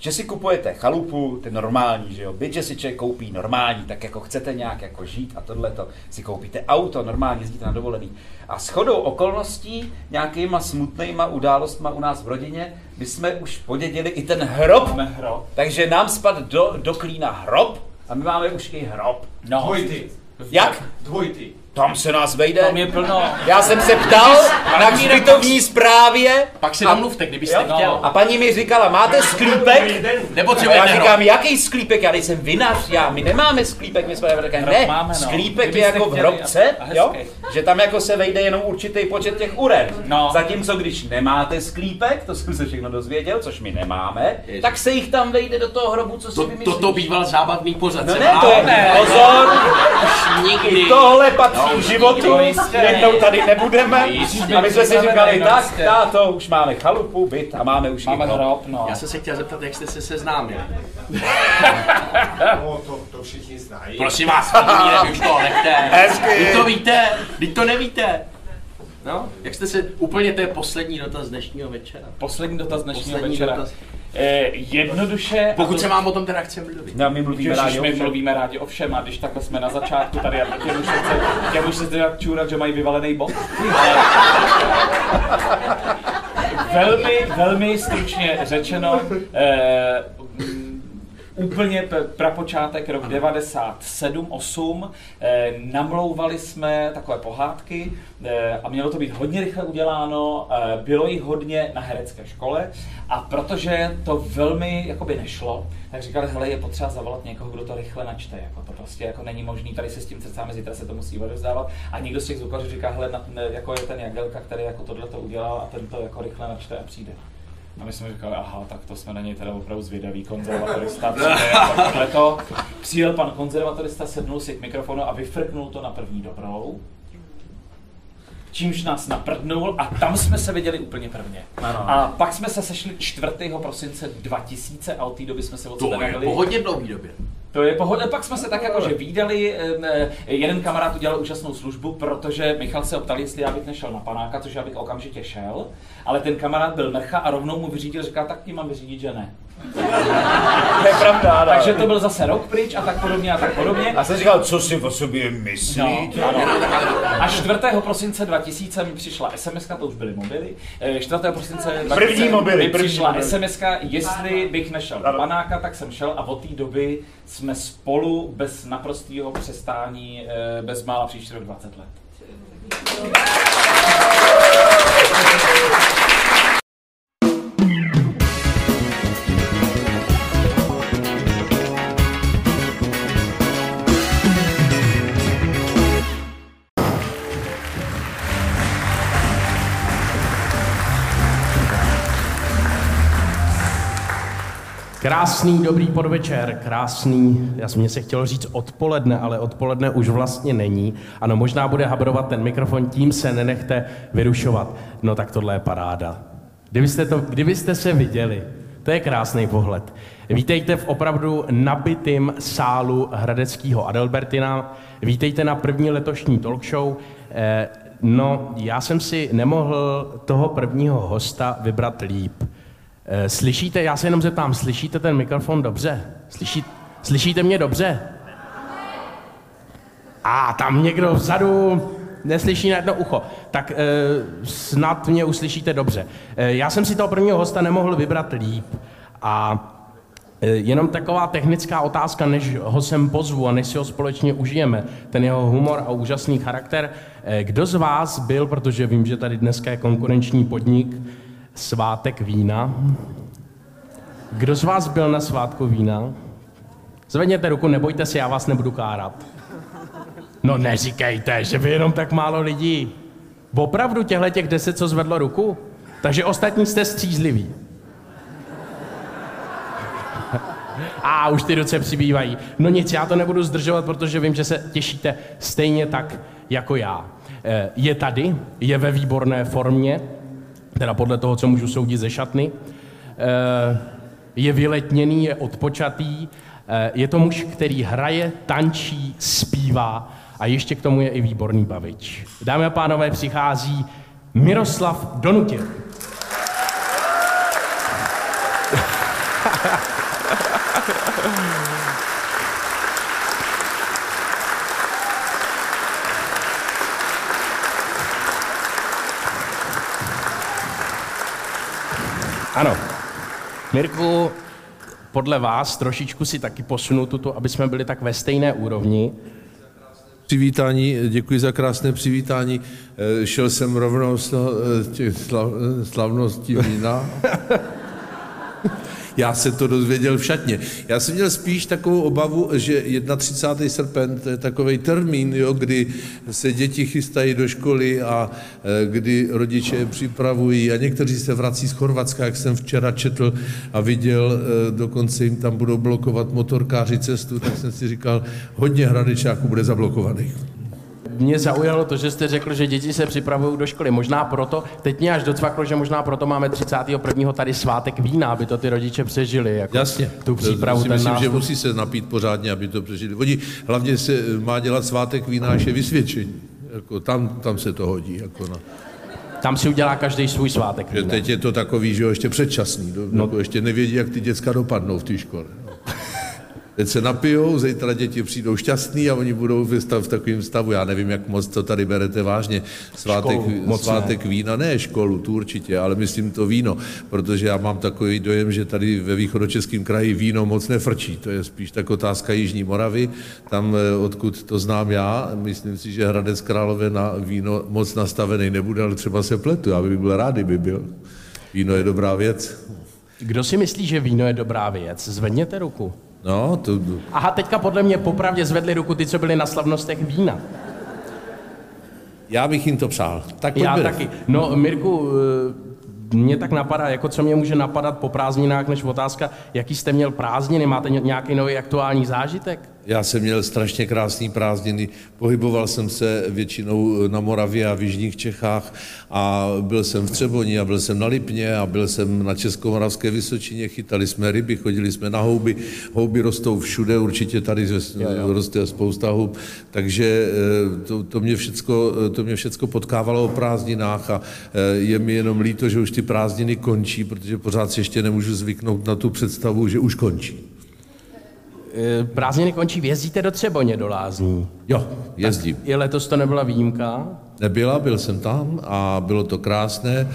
že si kupujete chalupu, ten normální, že jo, byť, že si člověk koupí normální, tak jako chcete nějak jako žít a tohleto, si koupíte auto, normálně jezdíte na dovolený. A shodou okolností, nějakýma smutnýma událostma u nás v rodině, my jsme už podědili i ten hrob, Máme hrob. takže nám spad do, do klína hrob a my máme už i hrob. No. Dvojty. Jak? Dvojty. Tam se nás vejde. Tam je plno. Já jsem se ptal na hřbitovní zprávě Pak si domluvte, kdybyste Jo? chtěl. a paní mi říkala, máte sklípek? A já Nepotřebujete říkám, jaký sklípek? Já nejsem vinař, já, my nemáme sklípek, my jsme říkali, ne, máme, no. sklípek je jako v hrobce, jo? že tam jako se vejde jenom určitý počet těch uren. No. Zatímco když nemáte sklípek, to jsem se všechno dozvěděl, což my nemáme, Ježiš. tak se jich tam vejde do toho hrobu, co si To, vymyslíš. toto býval zábavný pořad. No ne, to je, bál. pozor, Už nikdy. tohle patří No, v životu, To jednou tady nebudeme. A my jsme si říkali, tak, táto, už máme chalupu, byt a máme už Máme i to. hrob, no. Já jsem se chtěl zeptat, jak jste se seznámili. No, to, to všichni znají. Prosím vás, vy už to nechte. Vy to víte, vy to nevíte. No, jak jste se, úplně to je poslední dotaz dnešního večera. Poslední dotaz dnešního Poslední večera. dotaz. Eh, jednoduše... Pokud to- se vám o tom teda chceme mluvit. No, my mluvíme rádi my o všem. mluvíme rádi o všem a když takhle jsme na začátku tady a těm už se chce, těm už se chce jak čůrat, že mají vyvalený. Ale- (laughs) velmi, velmi stručně řečeno, eh, úplně prapočátek rok 97-8, eh, namlouvali jsme takové pohádky eh, a mělo to být hodně rychle uděláno, eh, bylo jich hodně na herecké škole a protože to velmi jakoby nešlo, tak říkali, hele, je potřeba zavolat někoho, kdo to rychle načte, jako to prostě jako není možný, tady se s tím cecáme, zítra se to musí odevzdávat. A někdo z těch zvukařů říká, hele, na, jako je ten Jagelka, který jako tohle to udělal a ten to jako rychle načte a přijde. A my jsme říkali, aha, tak to jsme na něj teda opravdu zvědaví konzervatorista. (laughs) přijde tohleto. Přijel pan konzervatorista, sednul si k mikrofonu a vyfrknul to na první dobrou. Čímž nás naprdnul a tam jsme se viděli úplně prvně. Ano. A pak jsme se sešli 4. prosince 2000 a od té doby jsme se od To je po hodně dlouhý době. To je pohodě, pak jsme se tak jako, že výdali, eh, jeden kamarád udělal úžasnou službu, protože Michal se optal, jestli já bych nešel na panáka, což já bych okamžitě šel, ale ten kamarád byl mrcha a rovnou mu vyřídil, říká, tak ti mám vyřídit, že ne. To je pravda, ano. Takže to byl zase rok pryč a tak podobně a tak podobně. A jsem říkal, co si o sobě No, myslí? ano. A 4. prosince 2000 mi přišla SMS, to už byly mobily. Eh, 4. prosince 2000 První mobily, mi první přišla mobily. SMS, jestli bych nešel do panáka, tak jsem šel a od té doby jsme spolu bez naprostého přestání, eh, bez mála příští rok 20 let. Krásný, dobrý podvečer, krásný, já jsem mě se chtěl říct odpoledne, ale odpoledne už vlastně není. Ano, možná bude habrovat ten mikrofon, tím se nenechte vyrušovat. No tak tohle je paráda. Kdybyste, to, kdybyste se viděli, to je krásný pohled. Vítejte v opravdu nabitým sálu Hradeckého Adelbertina. Vítejte na první letošní talk show. Eh, no, já jsem si nemohl toho prvního hosta vybrat líp. Eh, Slyšíte, já se jenom zeptám, slyšíte ten mikrofon dobře? Slyší, slyšíte mě dobře? A tam někdo vzadu neslyší na jedno ucho. Tak e, snad mě uslyšíte dobře. E, já jsem si toho prvního hosta nemohl vybrat líp. A e, jenom taková technická otázka, než ho sem pozvu a než si ho společně užijeme, ten jeho humor a úžasný charakter. E, kdo z vás byl, protože vím, že tady dneska je konkurenční podnik, svátek vína. Kdo z vás byl na svátku vína? Zvedněte ruku, nebojte se, já vás nebudu kárat. No neříkejte, že vy jenom tak málo lidí. Opravdu těchto těch deset, co zvedlo ruku? Takže ostatní jste střízliví. A už ty ruce přibývají. No nic, já to nebudu zdržovat, protože vím, že se těšíte stejně tak jako já. Eh, Je tady, je ve výborné formě, teda podle toho, co můžu soudit ze šatny. Eh, Je vyletněný, je odpočatý, eh, je to muž, který hraje, tančí, zpívá a ještě k tomu je i výborný bavič. Dámy a pánové, přichází Miroslav Donutil. Ano. Mirku, podle vás trošičku si taky posunu tuto, aby jsme byli tak ve stejné úrovni. Přivítání, děkuji za krásné přivítání. Eh, Šel jsem rovnou z eh, těch slav, eh, slavností vína. (laughs) Já se to dozvěděl v šatně. Já jsem měl spíš takovou obavu, že 31. srpen, to je takový termín, jo, kdy se děti chystají do školy a eh, kdy rodiče je připravují a někteří se vrací z Chorvatska, jak jsem včera četl a viděl, eh, dokonce jim tam budou blokovat motorkáři cestu, tak jsem si říkal, hodně hradečáků bude zablokovaných. Mě zaujalo to, že jste řekl, že děti se připravují do školy. Možná proto, teď mě až docvaklo, že možná proto máme 31. tady svátek vína, aby to ty rodiče přežili. Jako Jasně. Tu přípravu, si ten myslím, že nástup. musí se napít pořádně, aby to přežili. Oni hlavně se eh, má dělat svátek vína, až je vysvědčení. Jako tam, tam se to hodí. Jako na. Tam si udělá každý svůj svátek Že teď je to takový, že jo, ještě předčasný. No. No. Jako ještě nevědí, jak ty děcka dopadnou v té škole. Teď se napijou, zítra děti přijdou šťastný a oni budou v, takovém stavu. Já nevím, jak moc to tady berete vážně. Svátek, Školu, svátek vína, ne školu, tu určitě, ale myslím to víno, protože já mám takový dojem, že tady ve východočeském kraji víno moc nefrčí. To je spíš tak otázka Jižní Moravy, tam, eh, odkud to znám já. Myslím si, že Hradec Králové na víno moc nastavený nebude, ale třeba se pletu. Já bych byl rád, kdyby byl. Víno je dobrá věc. Kdo si myslí, že víno je dobrá věc? Zvedněte ruku. No, to, Aha, teďka podle mě popravdě zvedli ruku ty, co byli na slavnostech vína. já bych jim to přál. Tak Já pojďme. taky. No, Mirku, eh, mě tak napadá, jako co mě může napadat po prázdninách, než otázka, jaký jste měl prázdniny, máte ně- nějaký nový aktuální zážitek? Já jsem měl strašně krásný prázdniny, pohyboval jsem se většinou na Moravě a v Jižních Čechách a byl jsem v Třeboni a byl jsem na Lipně a byl jsem na Českomoravské Vysočině, chytali jsme ryby, chodili jsme na houby, houby rostou všude, určitě tady roste spousta houb, takže eh, to, to, mě všecko, to mě všecko potkávalo o prázdninách a eh, je mi jenom líto, že už ty prázdniny končí, protože pořád si ještě nemůžu zvyknout na tu představu, že už končí. Eh, Prázdniny končí, jezdíte do Třeboně do Lázní. Jo, jezdím. I letos to nebyla výjimka. Nebyla, byl jsem tam a bylo to krásné.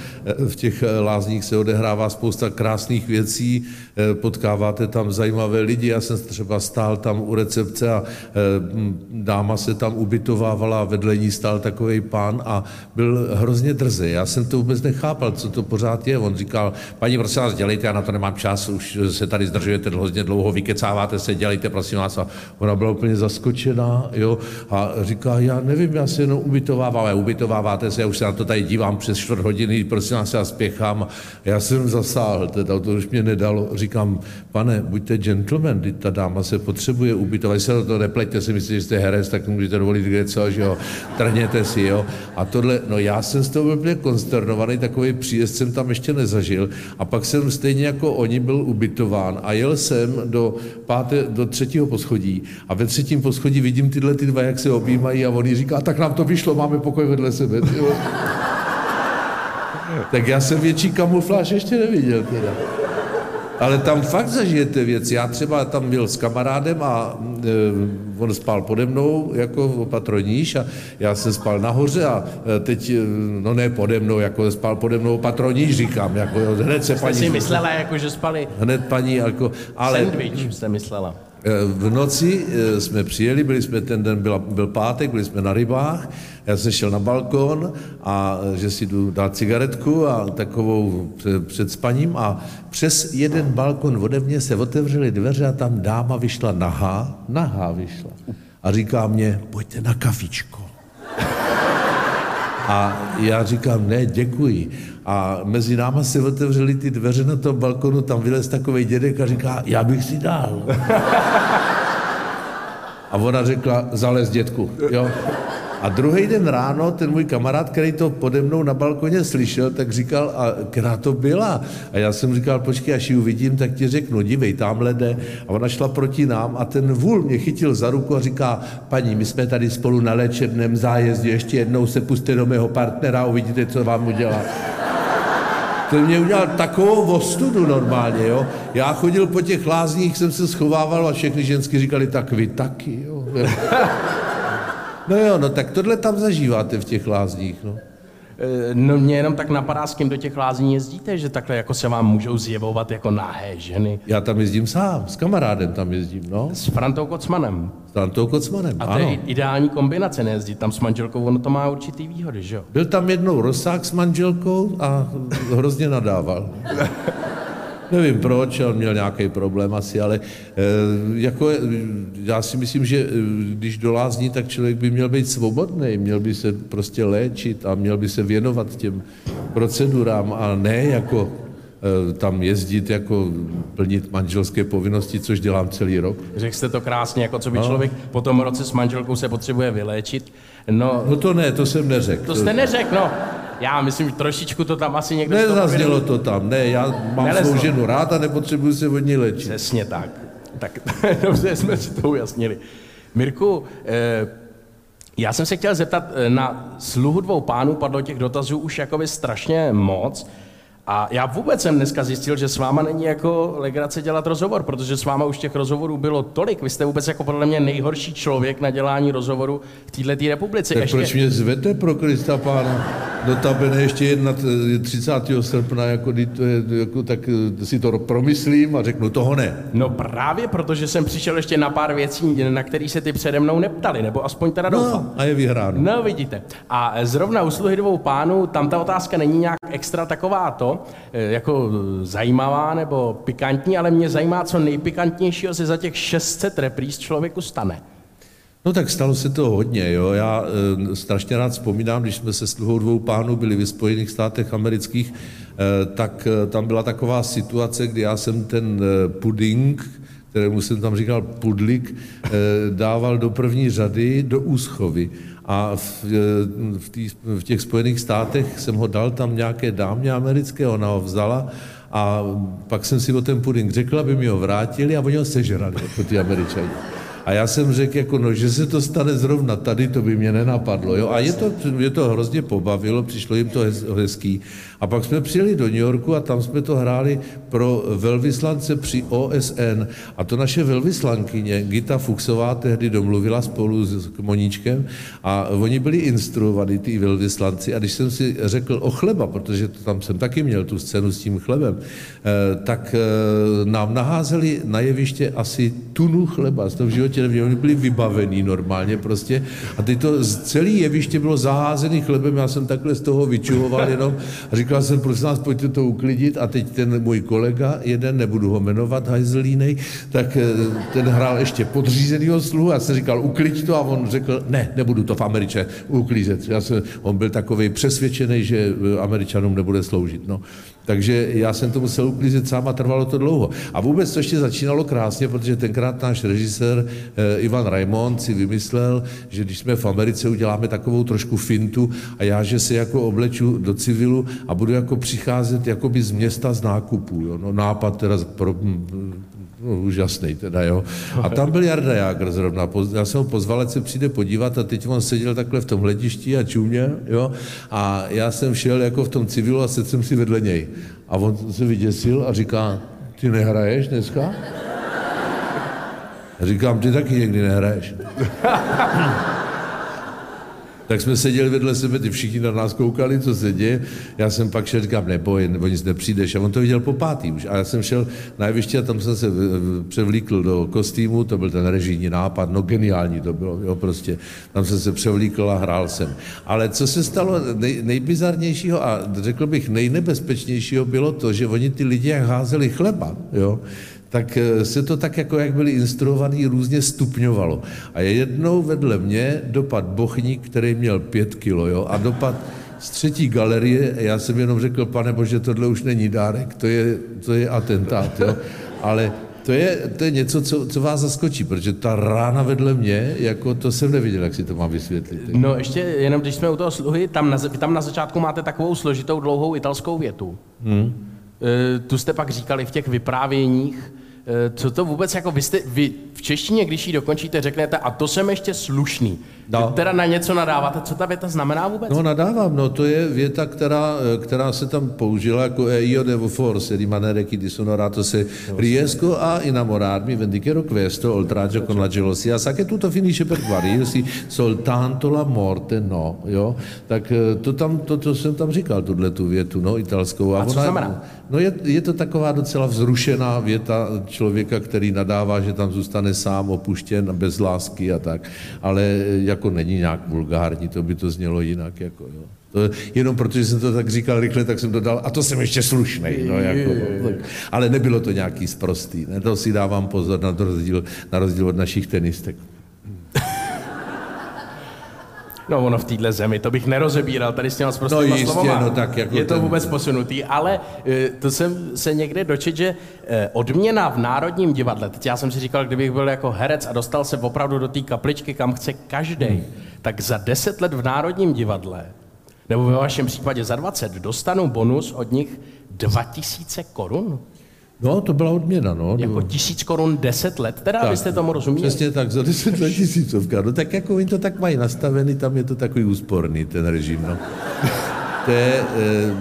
V těch lázních se odehrává spousta krásných věcí, potkáváte tam zajímavé lidi. Já jsem třeba stál tam u recepce a dáma se tam ubytovávala vedle ní stál takový pán a byl hrozně drzý. Já jsem to vůbec nechápal, co to pořád je. On říkal, paní, prosím vás, dělejte, já na to nemám čas, už se tady zdržujete hrozně dlouho, vykecáváte se, dělejte, prosím vás. A ona byla úplně zaskočená, jo, a říká, já nevím, já se jenom ubytovávám, ubytováváte se, já už se na to tady dívám přes čtvrt hodiny, prosím vás, já spěchám. Já jsem zasáhl, teda to už mě nedalo. Říkám, pane, buďte gentleman, teď ta dáma se potřebuje ubytovat, se toho nepleťte si, myslíte, že jste herec, tak můžete dovolit kde co, že jo, trhněte si, jo. A tohle, no já jsem z toho byl úplně konsternovaný, takový příjezd jsem tam ještě nezažil. A pak jsem stejně jako oni byl ubytován a jel jsem do, páté, do třetího poschodí a ve třetím poschodí vidím tyhle ty dva, jak se objímají a on jí říká, tak nám to vyšlo, máme pokoj vedle sebe. ty jo." tak já jsem větší kamufláž ještě neviděl teda. Ale tam fakt zažijete věci. Já třeba tam byl s kamarádem a e, on spal pode mnou jako opatroníš a já jsem spal nahoře a e, teď, e, no ne pode mnou, jako spal pode mnou opatroníš, říkám, jako hned se Jste paní... si myslela, jako že spali Hned paní, jako, ale... sandwich, jste myslela. Eh, V noci eh, jsme přijeli, byli jsme ten den, byla, byl pátek, byli jsme na rybách, já jsem šel na balkon a eh, že si jdu dát cigaretku a takovou před, před spaním a přes jeden balkon ode mě se otevřely dveře a tam dáma vyšla nahá, nahá vyšla a říká mě, pojďte na kafičko. A já říkám, ne, děkuji. A mezi náma se otevřely ty dveře na tom balkonu, tam vylez takový dědek a říká, já bych si dal. (laughs) A ona řekla, zalez dětku, jo. A druhý den ráno ten můj kamarád, který to pode mnou na balkoně slyšel, tak říkal, a která to byla? A já jsem říkal, počkej, až ji uvidím, tak ti řeknu, dívej, tamhle jde. A ona šla proti nám a ten vůl mě chytil za ruku a říká, paní, my jsme tady spolu na léčebném zájezdě, ještě jednou se puste do mého partnera a uvidíte, co vám udělá. To mě udělal takovou ostudu normálně, jo. Já chodil po těch lázních, jsem se schovával a všechny žensky říkali, tak vy taky, jo. No jo, no tak tohle tam zažíváte v těch lázních, no. Eh, No mě jenom tak napadá, s kým do těch lázní jezdíte, že takhle jako se vám můžou zjevovat jako nahé ženy. Já tam jezdím sám, s kamarádem tam jezdím, no. S Frantou Kocmanem. S Antou Kocmanem, A to je ano. ideální kombinace, nejezdit tam s manželkou, ono to má určitý výhody, že jo? Byl tam jednou Rosák s manželkou a hrozně nadával. (laughs) Nevím proč, on měl nějaký problém asi, ale eh, jako, eh, já si myslím, že eh, když dolázní, tak člověk by měl být svobodný, měl by se prostě léčit a měl by se věnovat těm procedurám a ne jako tam jezdit jako plnit manželské povinnosti, což dělám celý rok. Řekl jste to krásně, jako co by No. člověk po tom roce s manželkou se potřebuje vyléčit. No, No to ne, to jsem neřekl. to jste neřekl, no. Já myslím, že trošičku to tam asi někdo Nezaznělo to tam, ne, já mám Nelezlo. svou ženu rád a nepotřebuji se od ní léčit. Přesně tak. Tak (laughs) dobře jsme si to ujasnili. Mirku, eh, já jsem se chtěl zeptat, eh, na sluhu dvou pánů padlo těch dotazů už jakoby strašně moc. A já vůbec jsem dneska zjistil, že s váma není jako legrace dělat rozhovor, protože s váma už těch rozhovorů bylo tolik. Vy jste vůbec jako podle mě nejhorší člověk na dělání rozhovoru v této republice. Tak proč mě zvete pro Krista pána? Notabene ještě jedna t- 30. srpna, jako, jako, tak eh, si to promyslím a řeknu, toho ne. No právě protože jsem přišel ještě na pár věcí, na které se ty přede mnou neptali, nebo aspoň teda doufám. No, a je vyhráno. No, vidíte. A zrovna u sluhy dvou pánů, tam ta otázka není nějak extra taková to, eh, jako zajímavá nebo pikantní, ale mě zajímá, co nejpikantnějšího se za těch 600 repríz člověku stane. No tak stalo se to hodně, jo. Já e, strašně rád vzpomínám, když jsme se sluhou dvou pánů byli ve Spojených státech amerických, e, tak e, tam byla taková situace, kdy já jsem ten e, puding, kterému jsem tam říkal pudlik, e, dával do první řady do úschovy. A v, e, v, tý, v těch Spojených státech jsem ho dal tam nějaké dámě americké, ona ho vzala a pak jsem si o ten puding řekl, aby mi ho vrátili a oni ho sežrali, jako ty američani. A já jsem řekl, jako no, že se to stane zrovna tady, to by mě nenapadlo. Jo? A je to, mě to hrozně pobavilo, přišlo jim to hez, hezký. A pak jsme přijeli do New Yorku a tam jsme to hráli pro velvyslance při OSN. A to naše velvyslankyně Gita Fuchsová tehdy domluvila spolu s Moníčkem a oni byli instruovaní, ty velvyslanci. A když jsem si řekl o chleba, protože to tam jsem taky měl tu scénu s tím chlebem, eh, tak eh, nám naházeli na jeviště asi tunu chleba. Z toho v životě nevím, oni byli vybavení normálně prostě. A teď to z celý jeviště bylo zaházený chlebem, já jsem takhle z toho vyčuhoval jenom a říkal jsem, prosím vás, pojďte to uklidit. A teď ten můj kolega, jeden, nebudu ho jmenovat, hajzlínej, tak eh, ten hrál ještě podřízenýho sluhu. Já jsem říkal, ukliď to a on řekl, ne, nebudu to v Americe uklízet. Já jsem, on byl takový přesvědčený, že eh, Američanům nebude sloužit. No. Takže já jsem to musel uklízet sám a trvalo to dlouho. A vůbec to ještě začínalo krásně, protože tenkrát náš režisér eh, Ivan Raimond si vymyslel, že když jsme v Americe uděláme takovou trošku fintu a já, že se jako obleču do civilu a budu jako přicházet jakoby z města z nákupů. Jo? No nápad teda pro, No, úžasný teda, jo. A tam byl Jarda Jágr zrovna, já jsem ho pozval, ať se přijde podívat a teď on seděl takhle v tom hledišti a čuměl, jo. A já jsem šel jako v tom civilu a sedl jsem si vedle něj. A on se vyděsil a říká, ty nehraješ dneska? A říkám, ty taky někdy nehraješ. Tak jsme seděli vedle sebe, ty všichni na nás koukali, co se děje. Já jsem pak šel, říkám, neboj, nebo nic nepřijdeš. A on to viděl po pátý už. A já jsem šel na jeviště a tam jsem se převlíkl do kostýmu, to byl ten režijní nápad, no geniální to bylo, jo, prostě. Tam jsem se převlíkl a hrál jsem. Ale co se stalo nej, nejbizarnějšího a řekl bych nejnebezpečnějšího bylo to, že oni ty lidi jak házeli chleba, jo, tak eh, se to tak, jako jak byli instruovaní, různě stupňovalo. A jednou vedle mě dopad bochník, který měl pět kilo, jo, a dopad z třetí galerie, já jsem jenom řekl, pane bože, tohle už není dárek, to je, to je atentát, jo. Ale to je, to je něco, co, co vás zaskočí, protože ta rána vedle mě, jako to jsem neviděl, jak si to mám vysvětlit. No ještě jenom, když jsme u toho sluhy, tam na, tam na začátku máte takovou složitou dlouhou italskou větu. Hmm. E, tu jste pak říkali v těch vyprávěních, co to vůbec jako vy, jste, vy v češtině, když ji dokončíte, řeknete a to jsem ještě slušný. No. Vy teda na něco nadáváte, co ta věta znamená vůbec? No nadávám, no to je věta, která, která se tam použila jako e io devo forse rimanere chi di sonorato se riesco a innamorarmi vendicherò questo oltraggio con la gelosia sa che tutto finisce per guarirsi soltanto la morte no, jo, tak eh, to tam, to, to jsem tam říkal, tuhle tu větu, no, italskou. A co ona- znamená? No je, je to taková docela vzrušená věta člověka, který nadává, že tam zůstane sám, opuštěn, bez lásky a tak. Ale jako není nějak vulgární, to by to znělo jinak. Jako, jo. To, jenom protože jsem to tak říkal rychle, tak jsem dodal, a to jsem ještě slušnej. No, jako, no, ale nebylo to nějaký sprostý. Ne? To si dávám pozor na rozdíl, na rozdíl od našich tenistek. No ono v téhle zemi, to bych nerozebíral tady s těma s No jistě, no tak jako Je to ten- vůbec posunutý, ale eh, to jsem se někde dočet, že eh, odměna v Národním divadle, teď já jsem si říkal, kdybych byl jako herec a dostal se opravdu do té kapličky, kam chce každý, Hmm. tak za 10 let v Národním divadle, nebo ve vašem případě za 20, dostanu bonus od nich 2000 korun. No, to byla odměna, no. Jako to- tisíc korun 10 let, teda Tak, byste tomu rozuměli? Přesně tak, za 10 let tisícovka. No tak jako oni to tak mají nastavený, tam je to takový úsporný, ten režim, no. To je, eh,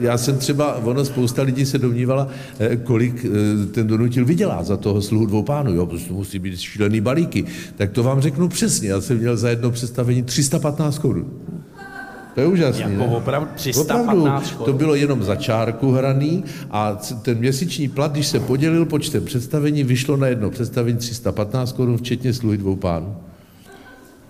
já jsem třeba, ono spousta lidí se domnívala, eh, kolik eh, ten donutil vydělá za toho sluhu dvou pánů, jo, protože to musí být šílený balíky. Tak to vám řeknu přesně, já jsem měl za jedno představení 315 korun. To je úžasný, Jako ne? opravdu 315 Opravdu, to bylo jenom za čárku hraný a ten měsíční plat, když se podělil počtem představení, vyšlo na jedno představení 315 korun, včetně sluhy dvou pánů.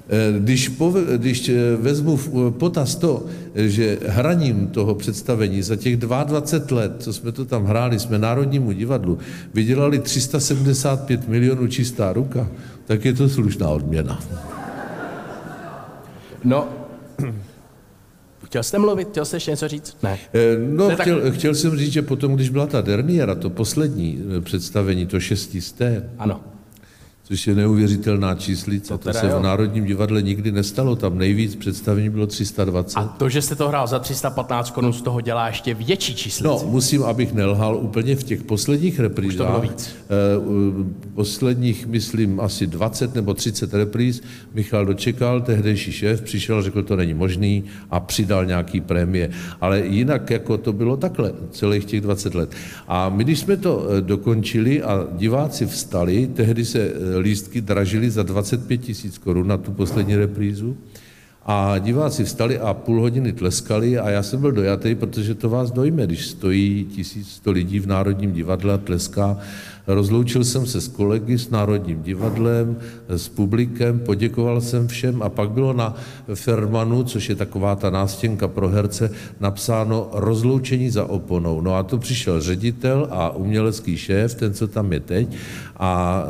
Eh, Když, pove, když eh, vezmu v eh, potaz to, že hraním toho představení za těch 22 let, co jsme to tam hráli, jsme Národnímu divadlu, vydělali 375 milionů čistá ruka, tak je to slušná odměna. No, chtěl jste mluvit, chtěl jste ještě něco říct? Ne. Eh, No, To je tak- chtěl, chtěl jsem říct, že potom, když byla ta derniéra, to poslední eh, představení, to šestisté, Ano. Což je neuvěřitelná číslice, To to, se jo. v Národním divadle nikdy nestalo, tam nejvíc představení bylo 320. A to, že jste to hrál za 315 korun, z toho dělá ještě větší číslici. No, musím, abych nelhal, úplně v těch posledních reprízách, bylo víc. eh, posledních, myslím, asi 20 nebo 30 repríz, Michal dočekal, tehdejší šéf, přišel, řekl, to není možný a přidal nějaký prémie. Ale jinak jako to bylo takhle celých těch 20 let. A my, když jsme to eh, dokončili a diváci vstali, tehdy se eh, lístky dražily za 25 tisíc korun na tu poslední reprízu, a diváci vstali a půl hodiny tleskali a já jsem byl dojatý, protože to vás dojme, když stojí 1100 lidí v Národním divadle a tleská. Rozloučil jsem se s kolegy, s Národním divadlem, s publikem, poděkoval jsem všem a pak bylo na Fermanu, což je taková ta nástěnka pro herce, napsáno rozloučení za oponou. No a to přišel ředitel a umělecký šéf, ten, co tam je teď, a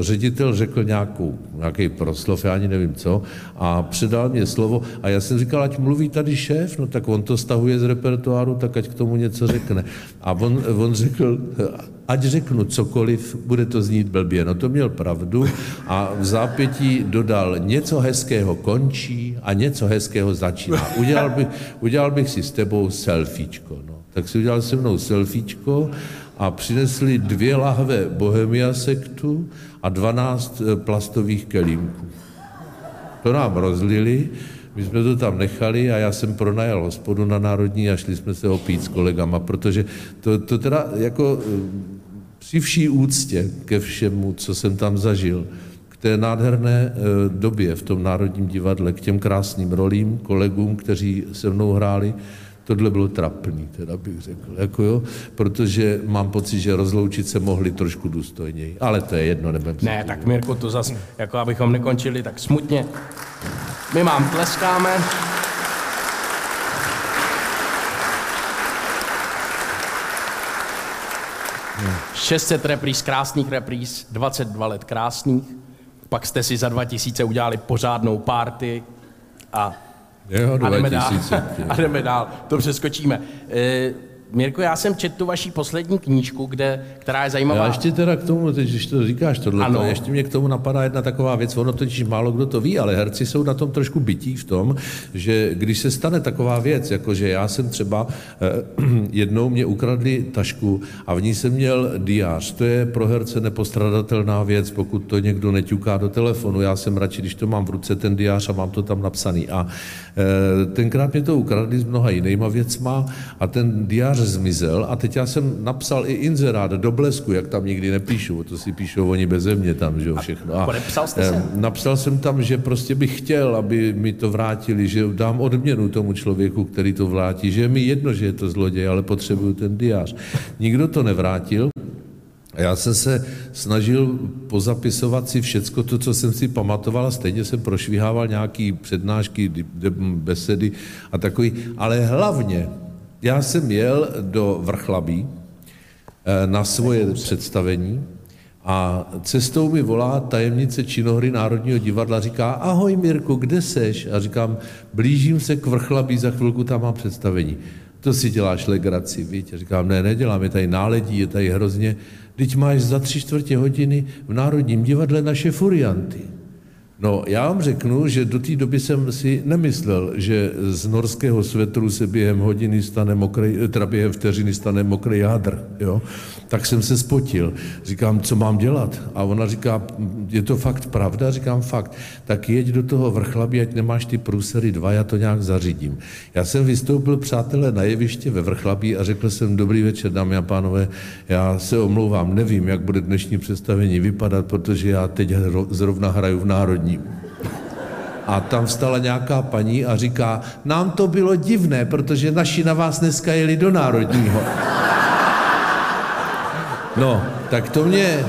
e, ředitel řekl nějakou, nějaký proslov, já ani nevím co, a předal mě slovo a já jsem říkal, ať mluví tady šéf, no tak on to stahuje z repertoáru, tak ať k tomu něco řekne. A on, on řekl, ať řeknu cokoliv, bude to znít blbě. No to měl pravdu a v zápětí dodal, něco hezkého končí a něco hezkého začíná. (laughs) Udělal bych, udělal bych si s tebou selfiečko. No. Tak si udělal se mnou selfiečko a přinesli dvě lahve Bohemia sektu a 12 eh, plastových kelímků. To nám rozlili, my jsme to tam nechali a já jsem pronajal hospodu na Národní a šli jsme se opít s kolegama, protože to, to teda jako eh, při vší úctě ke všemu, co jsem tam zažil, k té nádherné eh, době v tom Národním divadle, k těm krásným rolím, kolegům, kteří se mnou hráli, tohle bylo trapný, teda bych řekl, jako jo, protože mám pocit, že rozloučit se mohli trošku důstojněji, ale to je jedno, nebudem se Ne, tak Mirku, to zas, jako abychom nekončili tak smutně. My vám tleskáme. Hmm. 600 repríz, krásných repríz, 22 let krásných. Pak jste si za 2000 udělali pořádnou party a Jo, a jdeme dál. 2000, A jdeme dál. To přeskočíme. E, Mirko, já jsem četl tu vaší poslední knížku, kde, která je zajímavá. Já ještě teda k tomu, teď, když to říkáš tohle, Ano. ještě mě k tomu napadá jedna taková věc, ono totiž málo kdo to ví, ale herci jsou na tom trošku bytí v tom, že když se stane taková věc, jako že já jsem třeba eh, (clears throat) jednou mě ukradli tašku a v ní jsem měl diář. To je pro herce nepostradatelná věc, pokud to někdo neťuká do telefonu. Já jsem radši, když to mám v ruce, ten diář a mám to tam napsaný. A eh, tenkrát mě to ukradli s mnoha jinýma věcma a ten diář zmizel a teď já jsem napsal i inzerát do blesku, jak tam nikdy nepíšou, to si píšou oni beze mě tam, že jo, všechno. A, podepsal jste se? eh, Napsal jsem tam, že prostě bych chtěl, aby mi to vrátili, že dám odměnu tomu člověku, který to vrátí, že je mi jedno, že je to zloděj, ale potřebuju ten diář. Nikdo to nevrátil, a já jsem se snažil pozapisovat si všecko to, co jsem si pamatoval a stejně jsem prošvihával nějaký přednášky, besedy a takový, ale hlavně já jsem jel do Vrchlabí eh, na svoje představení A cestou mi volá tajemnice činohry Národního divadla, říká, ahoj Mirku, kde seš? A říkám, blížím se k vrchlabí, za chvilku tam mám představení. To si děláš legraci, víš? A říkám, ne, nedělám, je tady náledí, je tady hrozně. Teď máš za tři čtvrtě hodiny v Národním divadle naše furianty. No, já vám řeknu, že do té doby jsem si nemyslel, že z norského svetru se během hodiny stane mokrý, teda během vteřiny stane mokrý jádr, jo. Tak jsem se spotil. Říkám, co mám dělat? A ona říká, je to fakt pravda? Říkám, fakt. Tak jeď do toho vrchlabí, ať nemáš ty průsery dva, já to nějak zařídím. Já jsem vystoupil, přátelé, na jeviště ve vrchlabí a řekl jsem, dobrý večer, dámy a pánové, já se omlouvám, nevím, jak bude dnešní představení vypadat, protože já teď zrovna hraju v Národním. A tam vstala nějaká paní a říká, nám to bylo divné, protože naši na vás dneska jeli do Národního. No, tak to mě...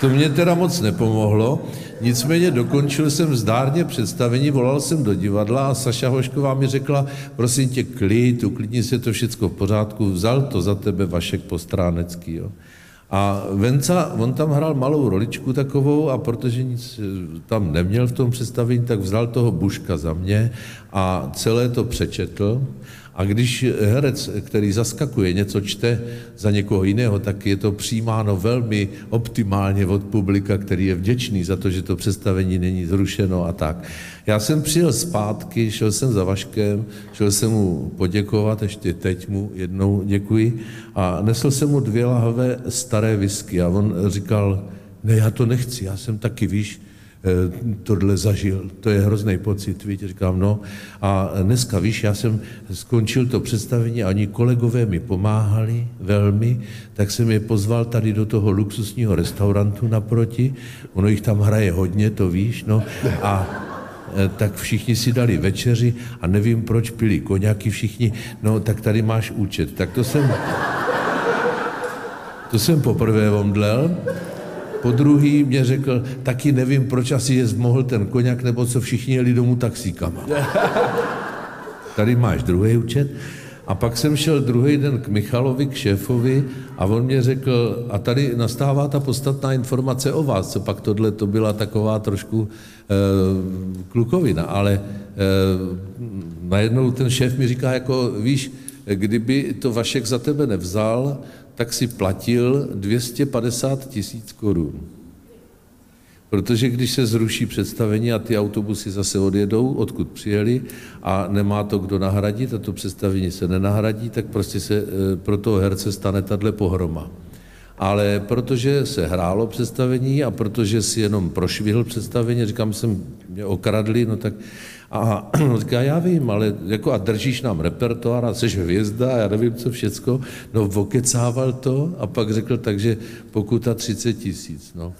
To mě teda moc nepomohlo, nicméně dokončil jsem zdárně představení, volal jsem do divadla a Saša Hošková mi řekla, prosím tě, klid, uklidni se to všecko v pořádku, vzal to za tebe Vašek Postránecký. Jo. A Venca, on tam hrál malou roličku takovou a protože nic eh, tam neměl v tom představení, tak vzal toho Buška za mě a celé to přečetl. A když herec, který zaskakuje, něco čte za někoho jiného, tak je to přijímáno velmi optimálně od publika, který je vděčný za to, že to představení není zrušeno a tak. Já jsem přijel zpátky, šel jsem za Vaškem, šel jsem mu poděkovat, ještě teď mu jednou děkuji, a nesl jsem mu dvě lahve staré whisky a on říkal, ne, já to nechci, já jsem taky, víš, tohle zažil, to je hrozný pocit, víš, říkám, no. A dneska, víš, já jsem skončil to představení a oni kolegové mi pomáhali velmi, tak jsem je pozval tady do toho luxusního restaurantu naproti, ono jich tam hraje hodně, to víš, no. A eh, tak všichni si dali večeři a nevím, proč pili koněky všichni, no tak tady máš účet. Tak to jsem, to jsem poprvé omdlel, po druhý mě řekl, taky nevím, proč asi je mohl ten koněk, nebo co všichni jeli domů taxíkama. (laughs) Tady máš druhý účet. A pak jsem šel druhý den k Michalovi, k šéfovi a on mě řekl, a tady nastává ta podstatná informace o vás, co pak tohle to byla taková trošku e, klukovina, ale e, najednou ten šéf mi říká, jako víš, kdyby to Vašek za tebe nevzal, tak si platil 250 tisíc korun. Protože když se zruší představení a ty autobusy zase odjedou, odkud přijeli, a nemá to kdo nahradit a to představení se nenahradí, tak prostě se eh, pro toho herce stane tahle pohroma. Ale protože se hrálo představení a protože si jenom prošvihl představení, říkám, jsem mě okradli, no tak a (clears throat) říká, já vím, ale jako a držíš nám repertoár a jsi hvězda, já nevím, co všecko. No, vokecával to a pak řekl, takže pokuta 30 tisíc, no.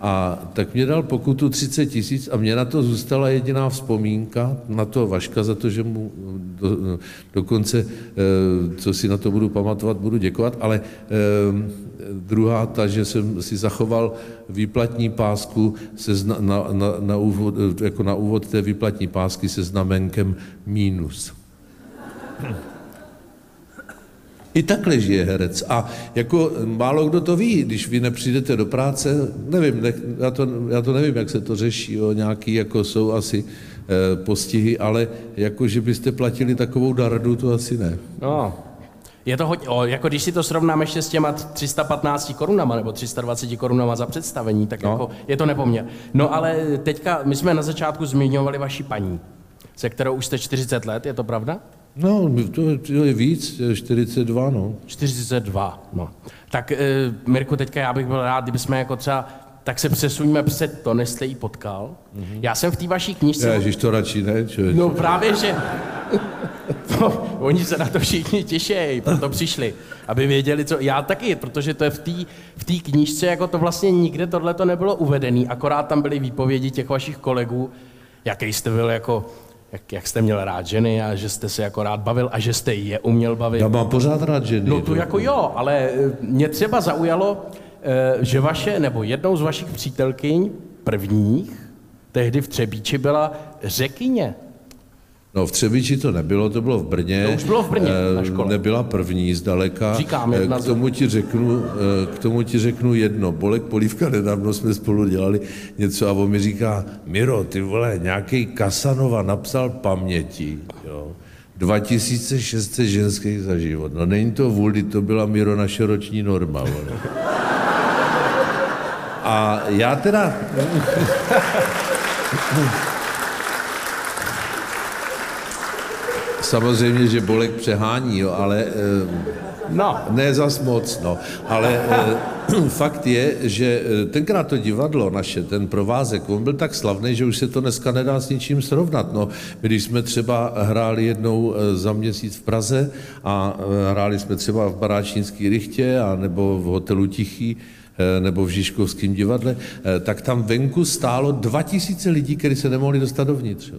A tak mě dal pokutu 30 tisíc a mě na to zůstala jediná vzpomínka, na to Vaška za to, že mu do, dokonce, eh, co si na to budu pamatovat, budu děkovat, ale eh, druhá ta, že jsem si zachoval výplatní pásku se zna, na, na, na, úvod, jako na úvod té výplatní pásky se znamenkem mínus. I takhle žije herec. A jako málo kdo to ví, když vy nepřijdete do práce, nevím, ne, já, to, já to nevím, jak se to řeší, jo, nějaký jako jsou asi e, postihy, ale jako, že byste platili takovou dardu, to asi ne. No, je to hodně, o, jako když si to srovnáme ještě s těma 315 korunama nebo 320 korunama za představení, tak no. jako je to nepoměr. No ale teďka, my jsme na začátku zmiňovali vaši paní, se kterou už jste 40 let, je to pravda? No, to, to je víc, 42, no. 42, no. Tak, e, Mirku, teďka já bych byl rád, kdybychom jako třeba tak se přesuňme před to, než jste jí potkal. Mm-hmm. Já jsem v té vaší knižce... Ježiš, to radši ne, člověče. No právě, že... No, oni se na to všichni těší, proto přišli, aby věděli, co... Já taky, protože to je v té v tý knížce, jako to vlastně nikde tohle to nebylo uvedený, akorát tam byly výpovědi těch vašich kolegů, jaký jste byl jako jak, jak jste měl rád ženy a že jste se jako rád bavil a že jste je uměl bavit. Já mám pořád rád ženy. No to jako jo, ale eh, mě třeba zaujalo, eh, že vaše, nebo jednou z vašich přítelkyň, prvních, tehdy v Třebíči byla řekyně. No v Třebiči to nebylo, to bylo v Brně. To už bylo v Brně, Eh, na škole. Nebyla první zdaleka. Říkám, Eh, jedna k tomu ti řeknu, eh, k tomu ti řeknu jedno. Bolek Polívka, nedávno jsme spolu dělali něco a on mi říká, Miro, ty vole, nějaký Kasanova napsal paměti, jo. 2600 ženských za život. No není to vůli, to byla Miro naše roční norma. Vole. A já teda... (laughs) Samozřejmě, že Bolek přehání, jo, ale eh, No, ne zas moc, no. Ale e, (clears throat) fakt je, že eh, tenkrát to divadlo naše, ten provázek, on byl tak slavný, že už se to dneska nedá s ničím srovnat. No, když jsme třeba hráli jednou eh, za měsíc v Praze a eh, hráli jsme třeba v Baráčínský rychtě a nebo v hotelu Tichý, eh, nebo v Žižkovském divadle, eh, tak tam venku stálo 2000 lidí, kteří se nemohli dostat dovnitř. Jo.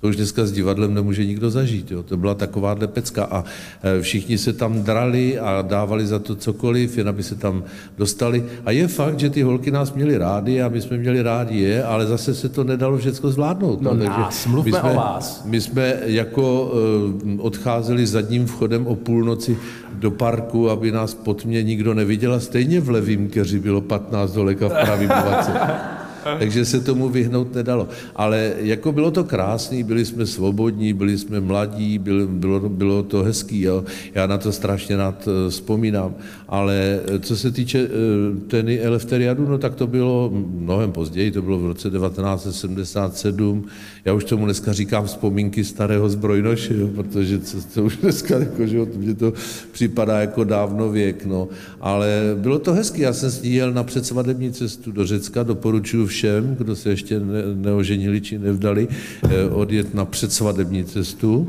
To už dneska s divadlem nemůže nikdo zažít. Jo. To byla takováhle pecka a e, všichni se tam drali a dávali za to cokoliv, jen aby se tam dostali. A je fakt, že ty holky nás měly rádi a my jsme měli rádi je, ale zase se to nedalo všechno zvládnout. No nás, mluvme my jsme, o vás. My jsme jako e, odcházeli zadním vchodem o půlnoci do parku, aby nás pod mě nikdo neviděl a stejně v levým keři bylo 15 dolek a v pravým 20. (laughs) Takže se tomu vyhnout nedalo. Ale jako bylo to krásný, byli jsme svobodní, byli jsme mladí, bylo, bylo, bylo to hezký. Jo. Já na to strašně rád eh, vzpomínám. Ale eh, co se týče eh, teny Elefteriadu, no tak to bylo mnohem později, to bylo v roce 1977. Já už tomu dneska říkám vzpomínky starého zbrojnoše, jo, protože to, to už dneska, jako, že mně to připadá jako dávno věk. No. Ale bylo to hezký, já jsem s ní jel cestu do Řecka, doporučuji všem, kdo se ještě ne, neoženili či nevdali, eh, odjet na předsvadební cestu,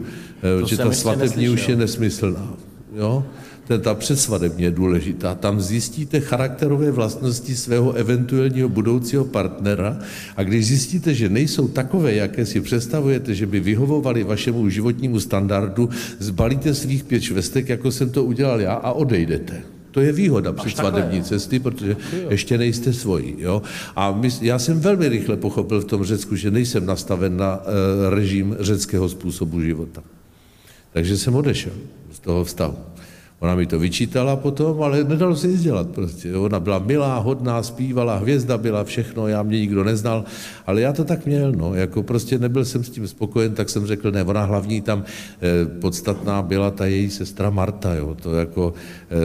eh, že jsem ta svatební už je nesmyslná. Jo? To ta předsvadební je důležitá. Tam zjistíte charakterové vlastnosti svého eventuálního budoucího partnera a když zjistíte, že nejsou takové, jaké si představujete, že by vyhovovali vašemu životnímu standardu, zbalíte svých pět švestek, jako jsem to udělal já a odejdete. To je výhoda předsvadební cesty, protože ještě nejste svoji. Jo? A my, já jsem velmi rychle pochopil v tom Řecku, že nejsem nastaven na uh, režim řeckého způsobu života. Takže jsem odešel z toho vztahu. Ona mi to vyčítala potom, ale nedalo se nic dělat prostě. Ona byla milá, hodná, zpívala, hvězda byla, všechno, já mě nikdo neznal, ale já to tak měl, no, jako prostě nebyl jsem s tím spokojen, tak jsem řekl, ne, ona hlavní tam eh, podstatná byla ta její sestra Marta, jo, to jako, eh,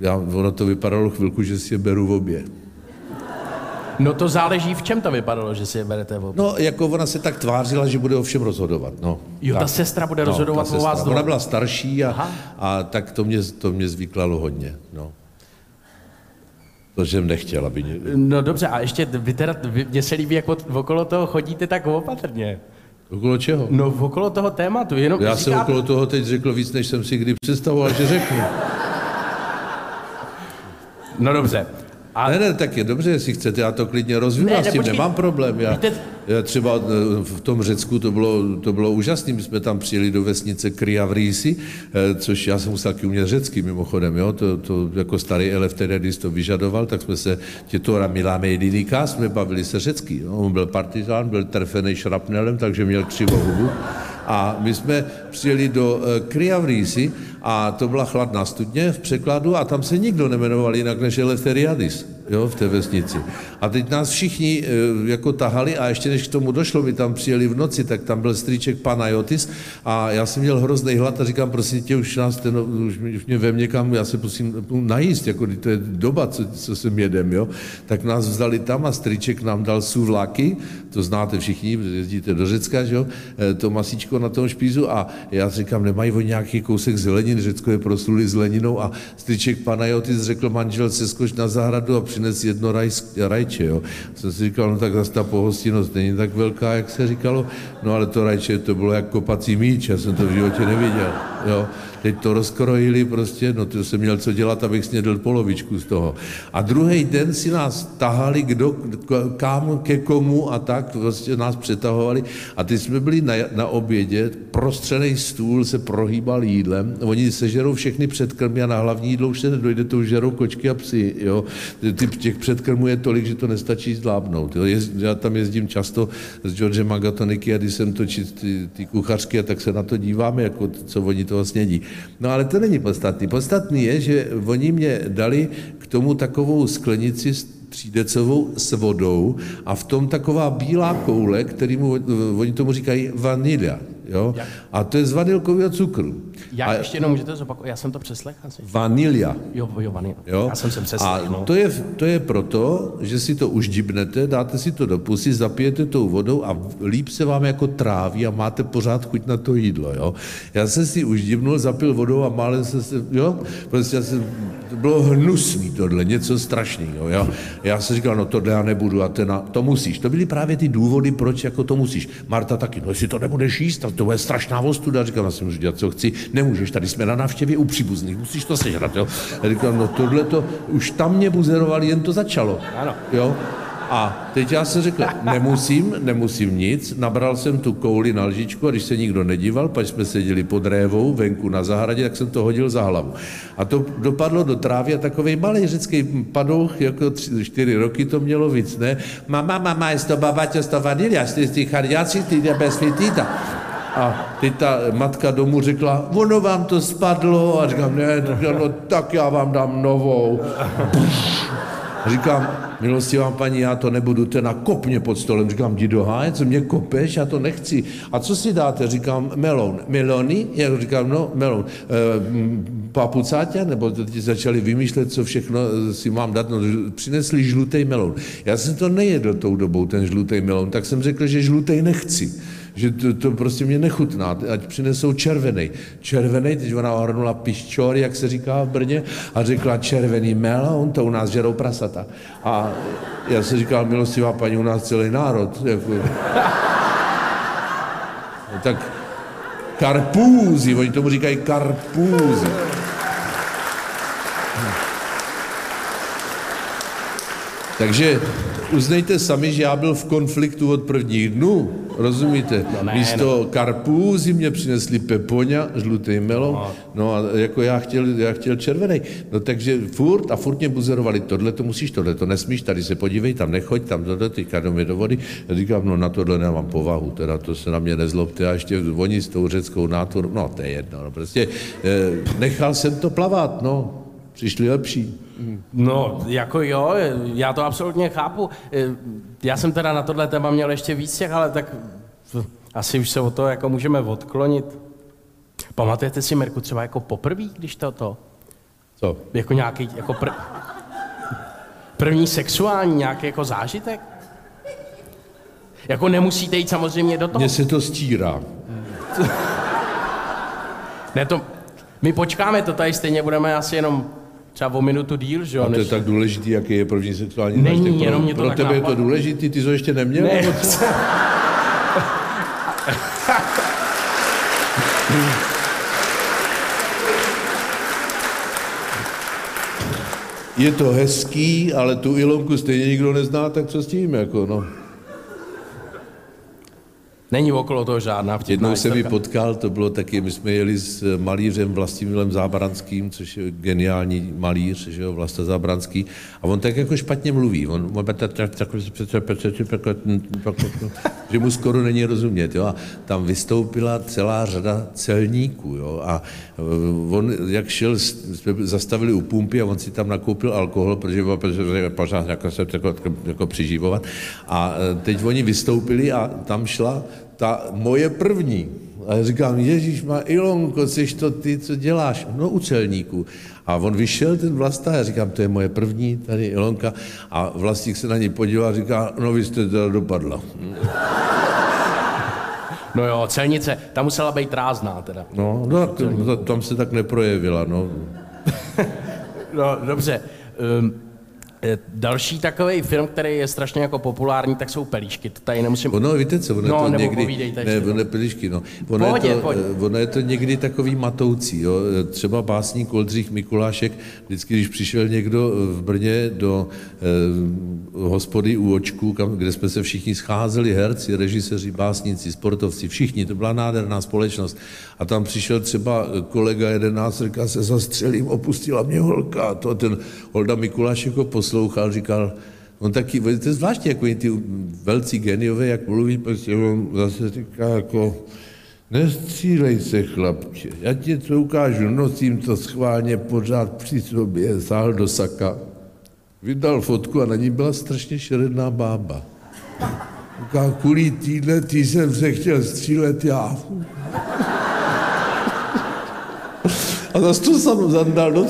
já, ono to vypadalo chvilku, že si je beru v obě. No to záleží, v čem to vypadalo, že si je berete v obě. No, jako ona se tak tvářila, že bude o všem rozhodovat, no. Jo, ta Tak. sestra bude No, rozhodovat ta o vás dvou. Ona byla starší a, Aha. a tak to mě, to mě zvyklalo hodně. No. To jsem nechtěl, aby... Mě... No dobře, a ještě vy teda, mně se líbí, jak okolo toho chodíte tak opatrně. Okolo čeho? No okolo toho tématu, jenom Já jsem říkáte- okolo toho teď řekl víc, než jsem si kdy představoval, že řeknu. No dobře. A Ne, ne, tak je dobře, jestli chcete, já to klidně rozvinu, Ne, s tím počkej. nemám problém. Já, Víte- já třeba eh, v tom Řecku to bylo, to bylo úžasné, my jsme tam přijeli do vesnice Kriavrísi, eh, což já jsem musel taky umět řecky mimochodem, jo? To, to jako starý Eleftheriadis to vyžadoval, tak jsme se tětora Miláme Jedinika, jsme bavili se řecky. Jo? On byl partizán, byl trefený šrapnelem, takže měl křivou hubu. A my jsme přijeli do eh, Kriavrísi a to byla chladná studně v překladu a tam se nikdo nemenoval jinak než Eleftheriadis jo, v té vesnici. A teď nás všichni e, jako tahali a ještě než k tomu došlo, my tam přijeli v noci, tak tam byl strýček Panajotis a já jsem měl hrozný hlad a říkám, prosím tě, už nás ten, už, mě- už mě někam, já se prosím najíst, jako to je doba, co, co sem jedem, jo. Tak nás vzali tam a strýček nám dal suvláky, to znáte všichni, jezdíte do Řecka, že jo, e, to masíčko na tom špízu a já říkám, nemají oni nějaký kousek zelenin, Řecko je proslulý zeleninou a strýček Panajotis řekl manželce, skoč na zahradu a přines jedno raj, rajče, jo. Jsem si říkal, no tak zase ta pohostinnost není tak velká, jak se říkalo, no ale to rajče to bylo jak kopací míč, já jsem to v životě neviděl, jo. Teď to rozkrojili prostě, no to jsem měl co dělat, abych snědl polovičku z toho. A druhý den si nás tahali, kdo, kam, ke komu a tak, prostě nás přetahovali. A teď jsme byli na, na obědě, prostřený stůl se prohýbal jídlem, oni sežerou všechny předkrmy a na hlavní jídlo už se nedojde, to už žerou kočky a psy, jo. Ty, těch předkrmů je tolik, že to nestačí zvládnout. Jo. Jez, já tam jezdím často s Georgem Magatoniky a když jsem točit ty, ty kuchařky, tak se na to díváme, jako co oni toho snědí. No ale to není podstatný. Podstatný je, že oni mě dali k tomu takovou sklenici třídecovou s vodou a v tom taková bílá koule, kterýmu, oni tomu říkají vanilia. Jo? A to je z vanilkového cukru. Jak a ještě jednou můžete zopakovat? Já jsem to přeslechl asi. vanilia. Jo, jo, vany. Jo? Já jsem se přeslechl. A no. to je, to je proto, že si to už dibnete, dáte si to do pusy, zapijete tou vodou a líp se vám jako tráví a máte pořád chuť na to jídlo. Jo? Já jsem si už dibnul, zapil vodou a málem jsem se, jo, prostě já jsem, to bylo hnusný tohle, něco strašného. Jo? Já jsem říkal, no tohle já nebudu a ten, to musíš. To byly právě ty důvody, proč jako to musíš. Marta taky, no jestli to nebudeš jíst, tak to bude strašná ostuda. Říkám, já si můžu dělat, co chci, nemůžeš, tady jsme na návštěvě u příbuzných, musíš to sežrat. Jo? Já říkám, no tohle to, už tam mě buzerovali, jen to začalo. Ano. Jo? A teď já jsem řekl, nemusím, nemusím nic, nabral jsem tu kouli na lžičku a když se nikdo nedíval, pak jsme seděli pod révou venku na zahradě, tak jsem to hodil za hlavu. A to dopadlo do trávy a takový malý řecký padouch, jako tři, čtyři roky to mělo víc, ne? Mama, mama, je to babaťo, to vanilia, jste z těch chardiací, ty jde bez fitíta. A teď ta matka domů řekla, ono vám to spadlo. A říkám, ne, no tak já vám dám novou. A (laughs) říkám, milostivá paní, já to nebudu, ten kop mě pod stolem. Říkám, jdi do háje, co mě kopeš, já to nechci. A co si dáte? Říkám, melon. Melony? Já říkám, no, melon. E, papucátě? Nebo ti začali vymýšlet, co všechno si mám dát. No, přinesli žlutý melon. Já jsem to nejedl tou dobou, ten žlutý melon, tak jsem řekl, že žlutý nechci že to, to prostě mě nechutná, ať přinesou červený. Červený, teď ona ohrnula piščor, jak se říká v Brně, a řekla červený melon, to u nás žerou prasata. A já jsem říkal, milostivá paní, u nás celý národ. Jako... No, tak karpúzy, oni tomu říkají karpúzy. Takže uznejte sami, že já byl v konfliktu od prvních dnů, rozumíte? No ne, Místo no. karpůzy mě přinesli pepoňa, žlutý melon, no. no a jako já chtěl, já chtěl červený. No takže furt a furt mě buzerovali, tohle to musíš, tohle to nesmíš, tady se podívej, tam nechoď, tam tohle, teďka do mě do vody. Já říkám, no na tohle nemám povahu, teda to se na mě nezlobte a ještě oni s tou řeckou náturou, no to je jedno, no prostě eh, nechal jsem to plavat, no, přišli lepší. No, jako jo, já to absolutně chápu. Eh, Já jsem teda na tohle téma měl ještě víc těch, ale tak asi už se o to jako můžeme odklonit. Pamatujete si, Mirku, třeba jako poprvé, když to to? Co? Jako nějaký, jako pr... první sexuální nějaký jako zážitek? Jako nemusíte jít samozřejmě do toho. Mně se to stírá. Ne, to, my počkáme, to tady stejně budeme asi jenom třeba o minutu díl, že jo? A to je než- tak důležitý, jaký je první sexuální Není, zážitek. Pro- jenom mě to Pro tak tebe je to důležitý, ty jsi ho ještě neměl? Ne. Je to hezký, ale tu Ilonku stejně nikdo nezná, tak co s tím, jako no. Není okolo toho žádná vtipná Jednou jsem ji historka. potkal, to bylo taky, my jsme jeli s malířem Vlastimilem Zábranským, což je geniální malíř, že jo, Vlasta Zábranský, a on tak jako špatně mluví, on, že mu skoro není rozumět, jo, a tam vystoupila celá řada celníků, jo, a eh, on, jak šel, jsme zastavili u pumpy a on si tam nakoupil alkohol, protože, protože pořád jako se jako, jako přiživovat, a eh, teď oni vystoupili a tam šla ta moje první. A já říkám, Ježíš má Ilonko, jsi to ty, co děláš? No u celníků. A on vyšel, ten vlasta, já říkám, to je moje první, tady Ilonka. A vlastník se na ní podíval a říká, no vy jste teda dopadla. (laughs) No jo, celnice, ta musela být rázná teda. No, no tak, tam se tak neprojevila, no. (laughs) No, dobře. Um, Další takový film, který je strašně jako populární, tak jsou Pelíšky. To tady nemusím... Ono, víte co, ono No, je to někdy, ne, ještě. ono je pilišky, no. Ono, Pohodě, je to, pohodě. eh, ono je to někdy takový matoucí, jo. Třeba básník Oldřich Mikulášek, vždycky, když přišel někdo v Brně do eh, hospody u očku, kam, kde jsme se všichni scházeli, herci, režiseři, básníci, sportovci, všichni, to byla nádherná společnost. A tam přišel třeba kolega jedenáct, říká, se zastřelím, opustila mě holka. To ten Olda Mikulášek ho poslouchal, říkal, On taky, to je zvláštní, jako ty velcí geniové, jak mluví, prostě on zase říká jako, nestřílej se, chlapče, já ti to ukážu, nosím to schválně pořád při sobě, sáhl do saka, vydal fotku a na ní byla strašně šeredná bába. Říká, kvůli týhle, tý jsem se chtěl střílet já. (laughs) A zase to sam zandal do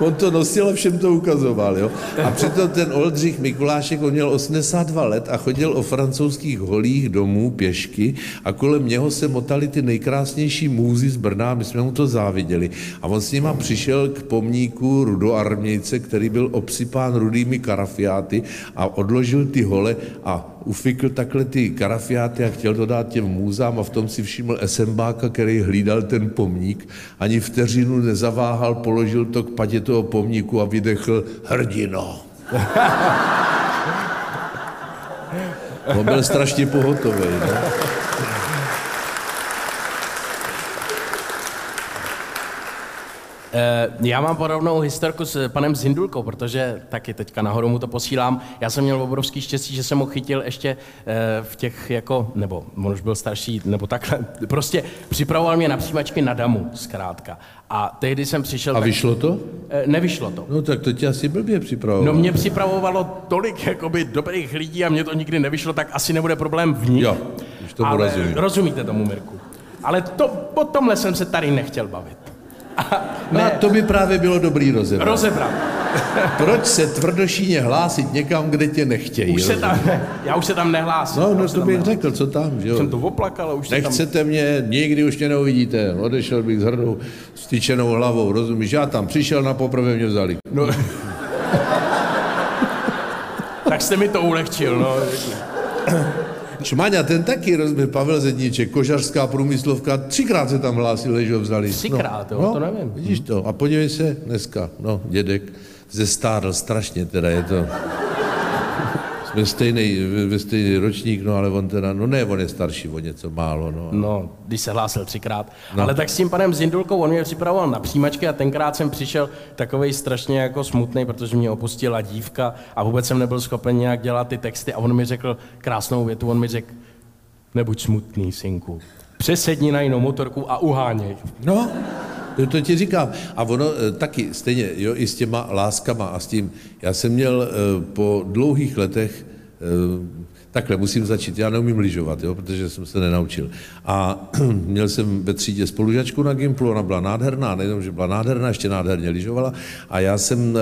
On to nosil a všem to ukazoval, jo. A přitom ten Oldřich Mikulášek, on měl 82 let a chodil o francouzských holích domů pěšky a kolem něho se motali ty nejkrásnější můzy z Brna, my jsme mu to záviděli. A on s nima přišel k pomníku rudoarmějce, který byl obsypán rudými karafiáty a odložil ty hole a ufikl takhle ty karafiáty a chtěl to dát těm můzám a v tom si všiml SMBáka, který hlídal ten pomník. Ani vteřinu nezaváhal, položil to k padě toho pomníku a vydechl hrdino. (laughs) On byl strašně pohotový. No? Já mám podobnou historku s panem Zindulkou, protože taky teďka nahoru mu to posílám. Já jsem měl obrovský štěstí, že jsem ho chytil ještě eh, v těch jako, nebo on už byl starší, nebo takhle. (laughs) Prostě připravoval mě na přijímačky na damu, zkrátka. A tehdy jsem přišel... A tak- vyšlo to? Eh, Nevyšlo to. No tak to tě asi blbě připravoval. No mě připravovalo tolik jakoby dobrých lidí a mě to nikdy nevyšlo, tak asi nebude problém v nich. Jo, už Ale rozumím. rozumíte tomu, Mirku. Ale to, o tomhle jsem se tady nechtěl bavit. No a to by právě bylo dobrý rozebrat. Rozebrat. (laughs) Proč se tvrdošíně hlásit někam, kde tě nechtějí? Už se tam, (laughs) já už se tam nehlásím. No, no to bych nehlásím. řekl, co tam, že jo? Jsem to oplakal, už se tam... Nechcete mě, nikdy už mě neuvidíte. Odešel bych s hrdou, styčenou hlavou, rozumíš? Já tam přišel, na poprvé mě vzali. No. (laughs) tak jste mi to ulehčil, no. Šmaňa, ten taky, rozumí, Pavel Zedníček, kožařská průmyslovka, třikrát se tam hlásil, že ho vzali. Třikrát, jo, no, to nevím. Vidíš to, a podívej se dneska, no, dědek zestárl strašně, teda je to... Jsme stejný, ve- ve stejný ročník, no ale on teda, no ne, on je starší o něco málo, no. No, když se hlásil třikrát. No. Ale tak s tím panem Zindulkou, on mě připravoval na přijímačky a tenkrát jsem přišel takovej strašně jako smutný, protože mě opustila dívka a vůbec jsem nebyl schopen nějak dělat ty texty a on mi řekl krásnou větu, on mi řekl, nebuď smutný, synku. Přesedni na jinou motorku a uháněj. No, to, ti říkám. A ono eh, taky stejně, jo, i s těma láskama a s tím. Já jsem měl eh, po dlouhých letech, eh, takhle musím začít, já neumím lyžovat, jo, protože jsem se nenaučil. A (clears throat) měl jsem ve třídě spolužačku na Gimplu, ona byla nádherná, nejenom, že byla nádherná, ještě nádherně lyžovala. A já jsem eh,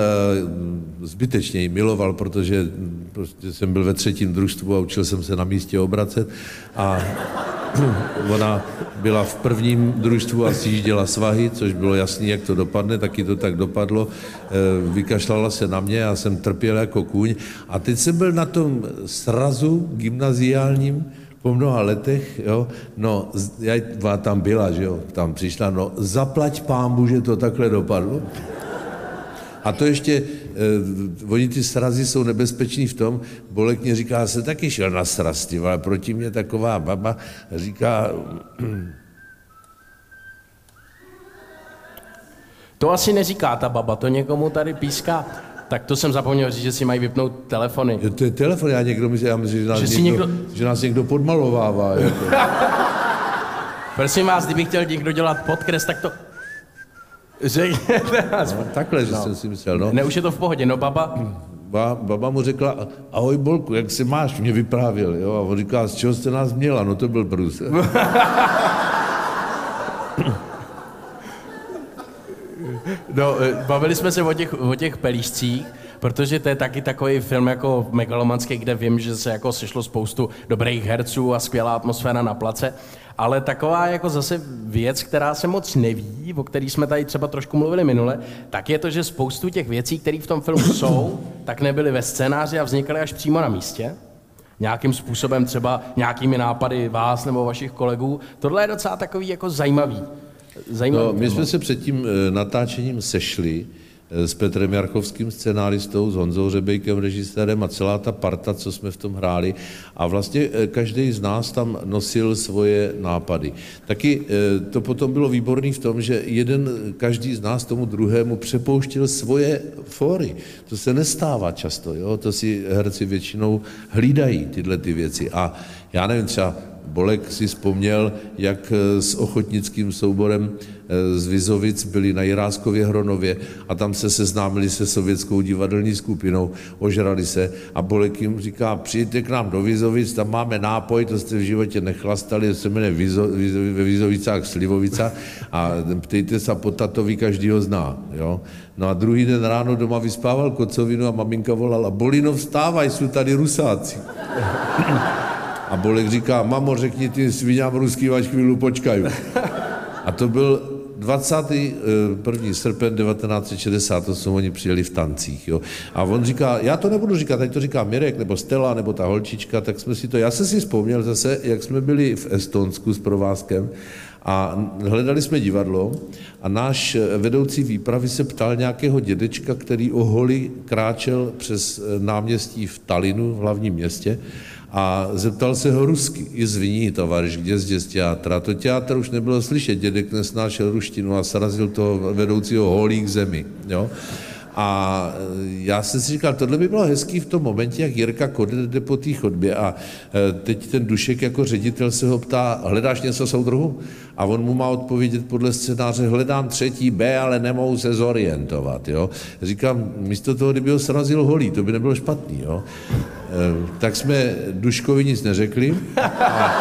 zbytečně ji miloval, protože hm, prostě jsem byl ve třetím družstvu a učil jsem se na místě obracet. A (clears throat) Ona byla v prvním družstvu a sjížděla svahy, což bylo jasný, jak to dopadne, taky to tak dopadlo. E, Vykašlala se na mě, já jsem trpěl jako kůň. A teď jsem byl na tom srazu gymnaziálním po mnoha letech, jo, no, já, tam byla, že jo, tam přišla, no, zaplať pámbu, že to takhle dopadlo. A to ještě, eh, oni ty srazy jsou nebezpeční v tom, Bolek mě říká, jsem taky šel na sraz, ty vole, proti mě taková baba říká, To asi neříká ta baba, to někomu tady píská. Tak to jsem zapomněl říct, že si mají vypnout telefony. to je telefon, já někdo myslí, já myslím, že nás, Že někdo, někdo- že nás někdo podmalovává. Jako. (laughs) Prosím vás, kdyby chtěl někdo dělat podkres, tak to... Řekněte. (laughs) No, takhle, že no. jsem si myslel, no. Ne, už je to v pohodě, no baba, Ba, baba mu řekla, ahoj Bolku, jak se máš, mě vyprávěl, jo, a on říká, z čeho jste nás měla, no to byl brus. (laughs) No, eh, bavili jsme se o těch, o těch pelíšcích, protože to je taky takový film jako megalomanský, kde vím, že se jako sešlo spoustu dobrých herců a skvělá atmosféra na place. Ale taková jako zase věc, která se moc neví, o který jsme tady třeba trošku mluvili minule, tak je to, že spoustu těch věcí, které v tom filmu (coughs) jsou, tak nebyly ve scénáři a vznikaly až přímo na místě. Nějakým způsobem třeba nějakými nápady vás nebo vašich kolegů. Tohle je docela takový jako zajímavý. Zajímavý No, my jsme se před tím eh, natáčením sešli eh, s Petrem Jarchovským, scenáristou, s Honzou Řebejkem, režisérem a celá ta parta, co jsme v tom hráli. A vlastně eh, každý z nás tam nosil svoje nápady. Taky to potom bylo výborný v tom, že jeden, každý z nás tomu druhému přepouštěl svoje fóry. To se nestává často, jo? to si herci většinou hlídají tyhle ty věci. A já nevím, třeba Bolek si vzpomněl, jak eh, s ochotnickým souborem eh, z Vizovic byli na Jiráskově Hronově a tam se seznámili se sovětskou divadelní skupinou, ožrali se a Bolek jim říká, přijďte k nám do Vizovic, tam máme nápoj, to jste v životě nechlastali, se jmenuje Vizo, Vizo, ve Vizovicách Slivovica a ptejte se po tatovi, každý ho zná. Jo? No a druhý den ráno doma vyspával kocovinu a maminka volala, Bolino, vstávaj, jsou tady rusáci. A Bolek říká, mamo, řekni ty sviňám ruský, ať chvíli počkají. A to byl 21. srpen 1968, oni přijeli v tancích. Jo. A on říká, já to nebudu říkat, teď to říká Mirek, nebo Stella, nebo ta holčička, tak jsme si to, já jsem si vzpomněl zase, jak jsme byli v Estonsku s provázkem a hledali jsme divadlo a náš vedoucí výpravy se ptal nějakého dědečka, který o holi kráčel přes náměstí v Talinu, v hlavním městě, a zeptal se ho rusky. Izviní, tovaryš, kde jsi z teatra? To teatr už nebylo slyšet, dědek nesnášel ruštinu a srazil toho vedoucího holí k zemi. Jo? A já jsem si říkal, tohle by bylo hezký v tom momentě, jak Jirka Kodet jde po té chodbě a e, teď ten Dušek jako ředitel se ho ptá, hledáš něco soudruhu? A on mu má odpovědět podle scénáře, hledám třetí B, ale nemohu se zorientovat. Jo? Říkám, místo toho, kdyby ho srazil holí, to by nebylo špatný. Jo? E, tak jsme Duškovi nic neřekli. A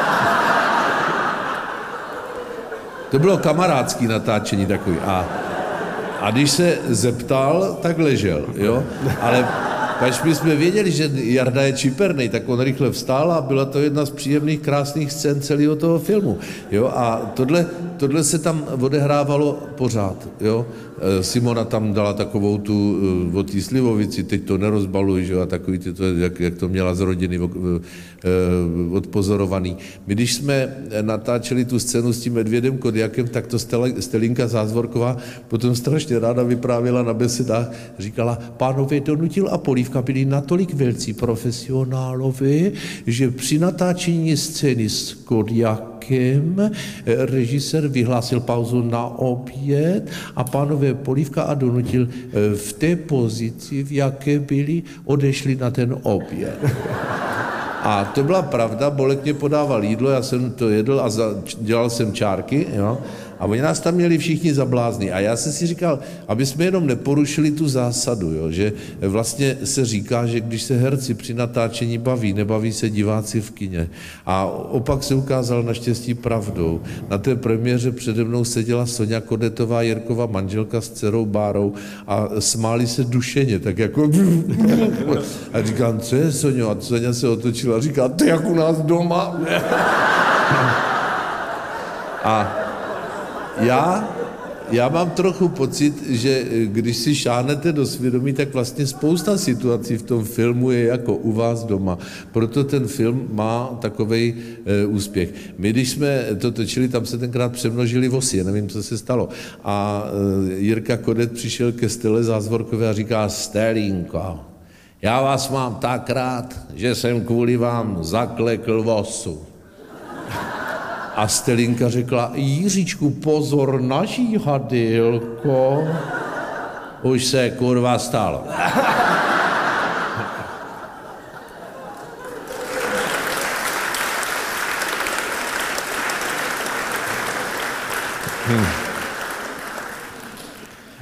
to bylo kamarádský natáčení takový. A a když se zeptal, tak ležel, jo. Ale když my jsme věděli, že Jarda je čiperný, tak on rychle vstál a byla to jedna z příjemných, krásných scén celého toho filmu. Jo? A tohle, tohle se tam odehrávalo pořád. Jo? Eh, Simona tam dala takovou tu eh, o té slivovici, teď to nerozbaluj, že? a takový ty, to, jak, jak to měla z rodiny eh, odpozorovaný. My když jsme natáčeli tu scénu s tím medvědem Kodiakem, tak to Stelinka Zázvorková potom strašně ráda vyprávěla na besedách, říkala, pánové donutil a polívka byli natolik velcí profesionálové, že při natáčení scény s Kodiakem eh, režisér vyhlásil pauzu na oběd a pánové Polívka a Donutil eh, v té pozici, v jaké byli, odešli na ten oběd. (laughs) A to byla pravda, Bolek mě podával jídlo, já jsem to jedl a za, dělal jsem čárky, jo. A oni nás tam měli všichni za blázny. A já jsem si říkal, aby jsme jenom neporušili tu zásadu, jo, že vlastně se říká, že když se herci při natáčení baví, nebaví se diváci v kině. A opak se ukázal naštěstí pravdou. Na té premiéře přede mnou seděla Sonja Kodetová, Jirkova manželka s dcerou Bárou a smáli se dušeně, tak jako... A říkám, co je Sonjo? A Sonja se otočila a říká, ty jak u nás doma. A já, já mám trochu pocit, že když si šánete do svědomí, tak vlastně spousta situací v tom filmu je jako u vás doma. Proto ten film má takový e, úspěch. My, když jsme to točili, tam se tenkrát přemnožili vosy, já nevím, co se stalo. A e, Jirka Kodet přišel ke Stele Zázvorkové a říká, Stelínko, já vás mám tak rád, že jsem kvůli vám zaklekl vosu. A Stelinka řekla, Jiříčku, pozor na žíhadilko. Už se kurva stalo.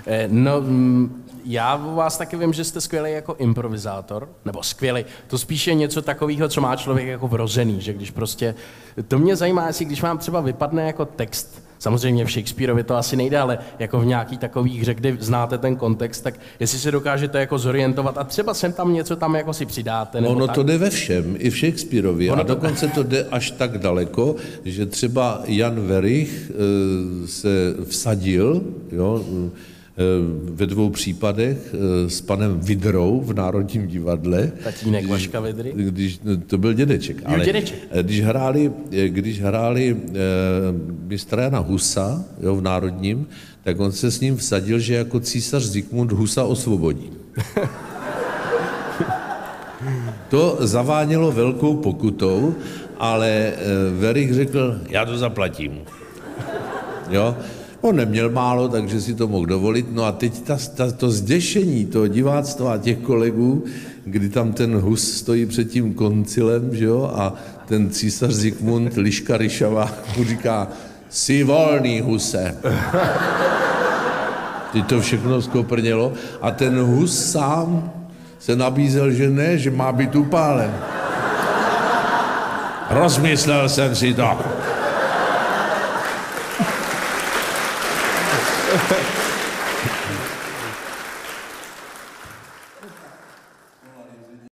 Eh, No, mm, já o vás taky vím, že jste skvělý jako improvizátor, nebo skvělý. To spíše něco takového, co má člověk jako vrozený, že když prostě, to mě zajímá, jestli když vám třeba vypadne jako text Samozřejmě v Shakespeareovi to asi nejde, ale jako v nějaký takový hře, kdy znáte ten kontext, tak jestli se dokážete jako zorientovat a třeba sem tam něco tam jako si přidáte. Nebo Ono tak. to jde ve všem, i v Shakespeareovi. Ono A dokonce to jde až tak daleko, že třeba Jan Verich eh, se vsadil, jo, ve dvou případech eh, s panem Vidrou v Národním divadle. Tatínek Vaška Vidry. Když, to byl dědeček. Ale dědeček. eh, Když hráli, eh, když hráli eh, mistra Jana Husa jo, v Národním, tak on se s ním vsadil, že jako císař Zikmund Husa osvobodí. (laughs) To zavánělo velkou pokutou, ale eh, Verich řekl, já to zaplatím. Jo? On neměl málo, takže si to mohl dovolit. No a teď ta, ta, to zděšení toho diváctva a těch kolegů, kdy tam ten Hus stojí před tím koncilem, že jo, a ten císař Zikmund, Liška Ryšava, mu říká, jsi volný, Huse. Teď to všechno skoprnělo a ten Hus sám se nabízel, že ne, že má být upálen. Rozmyslel jsem si to.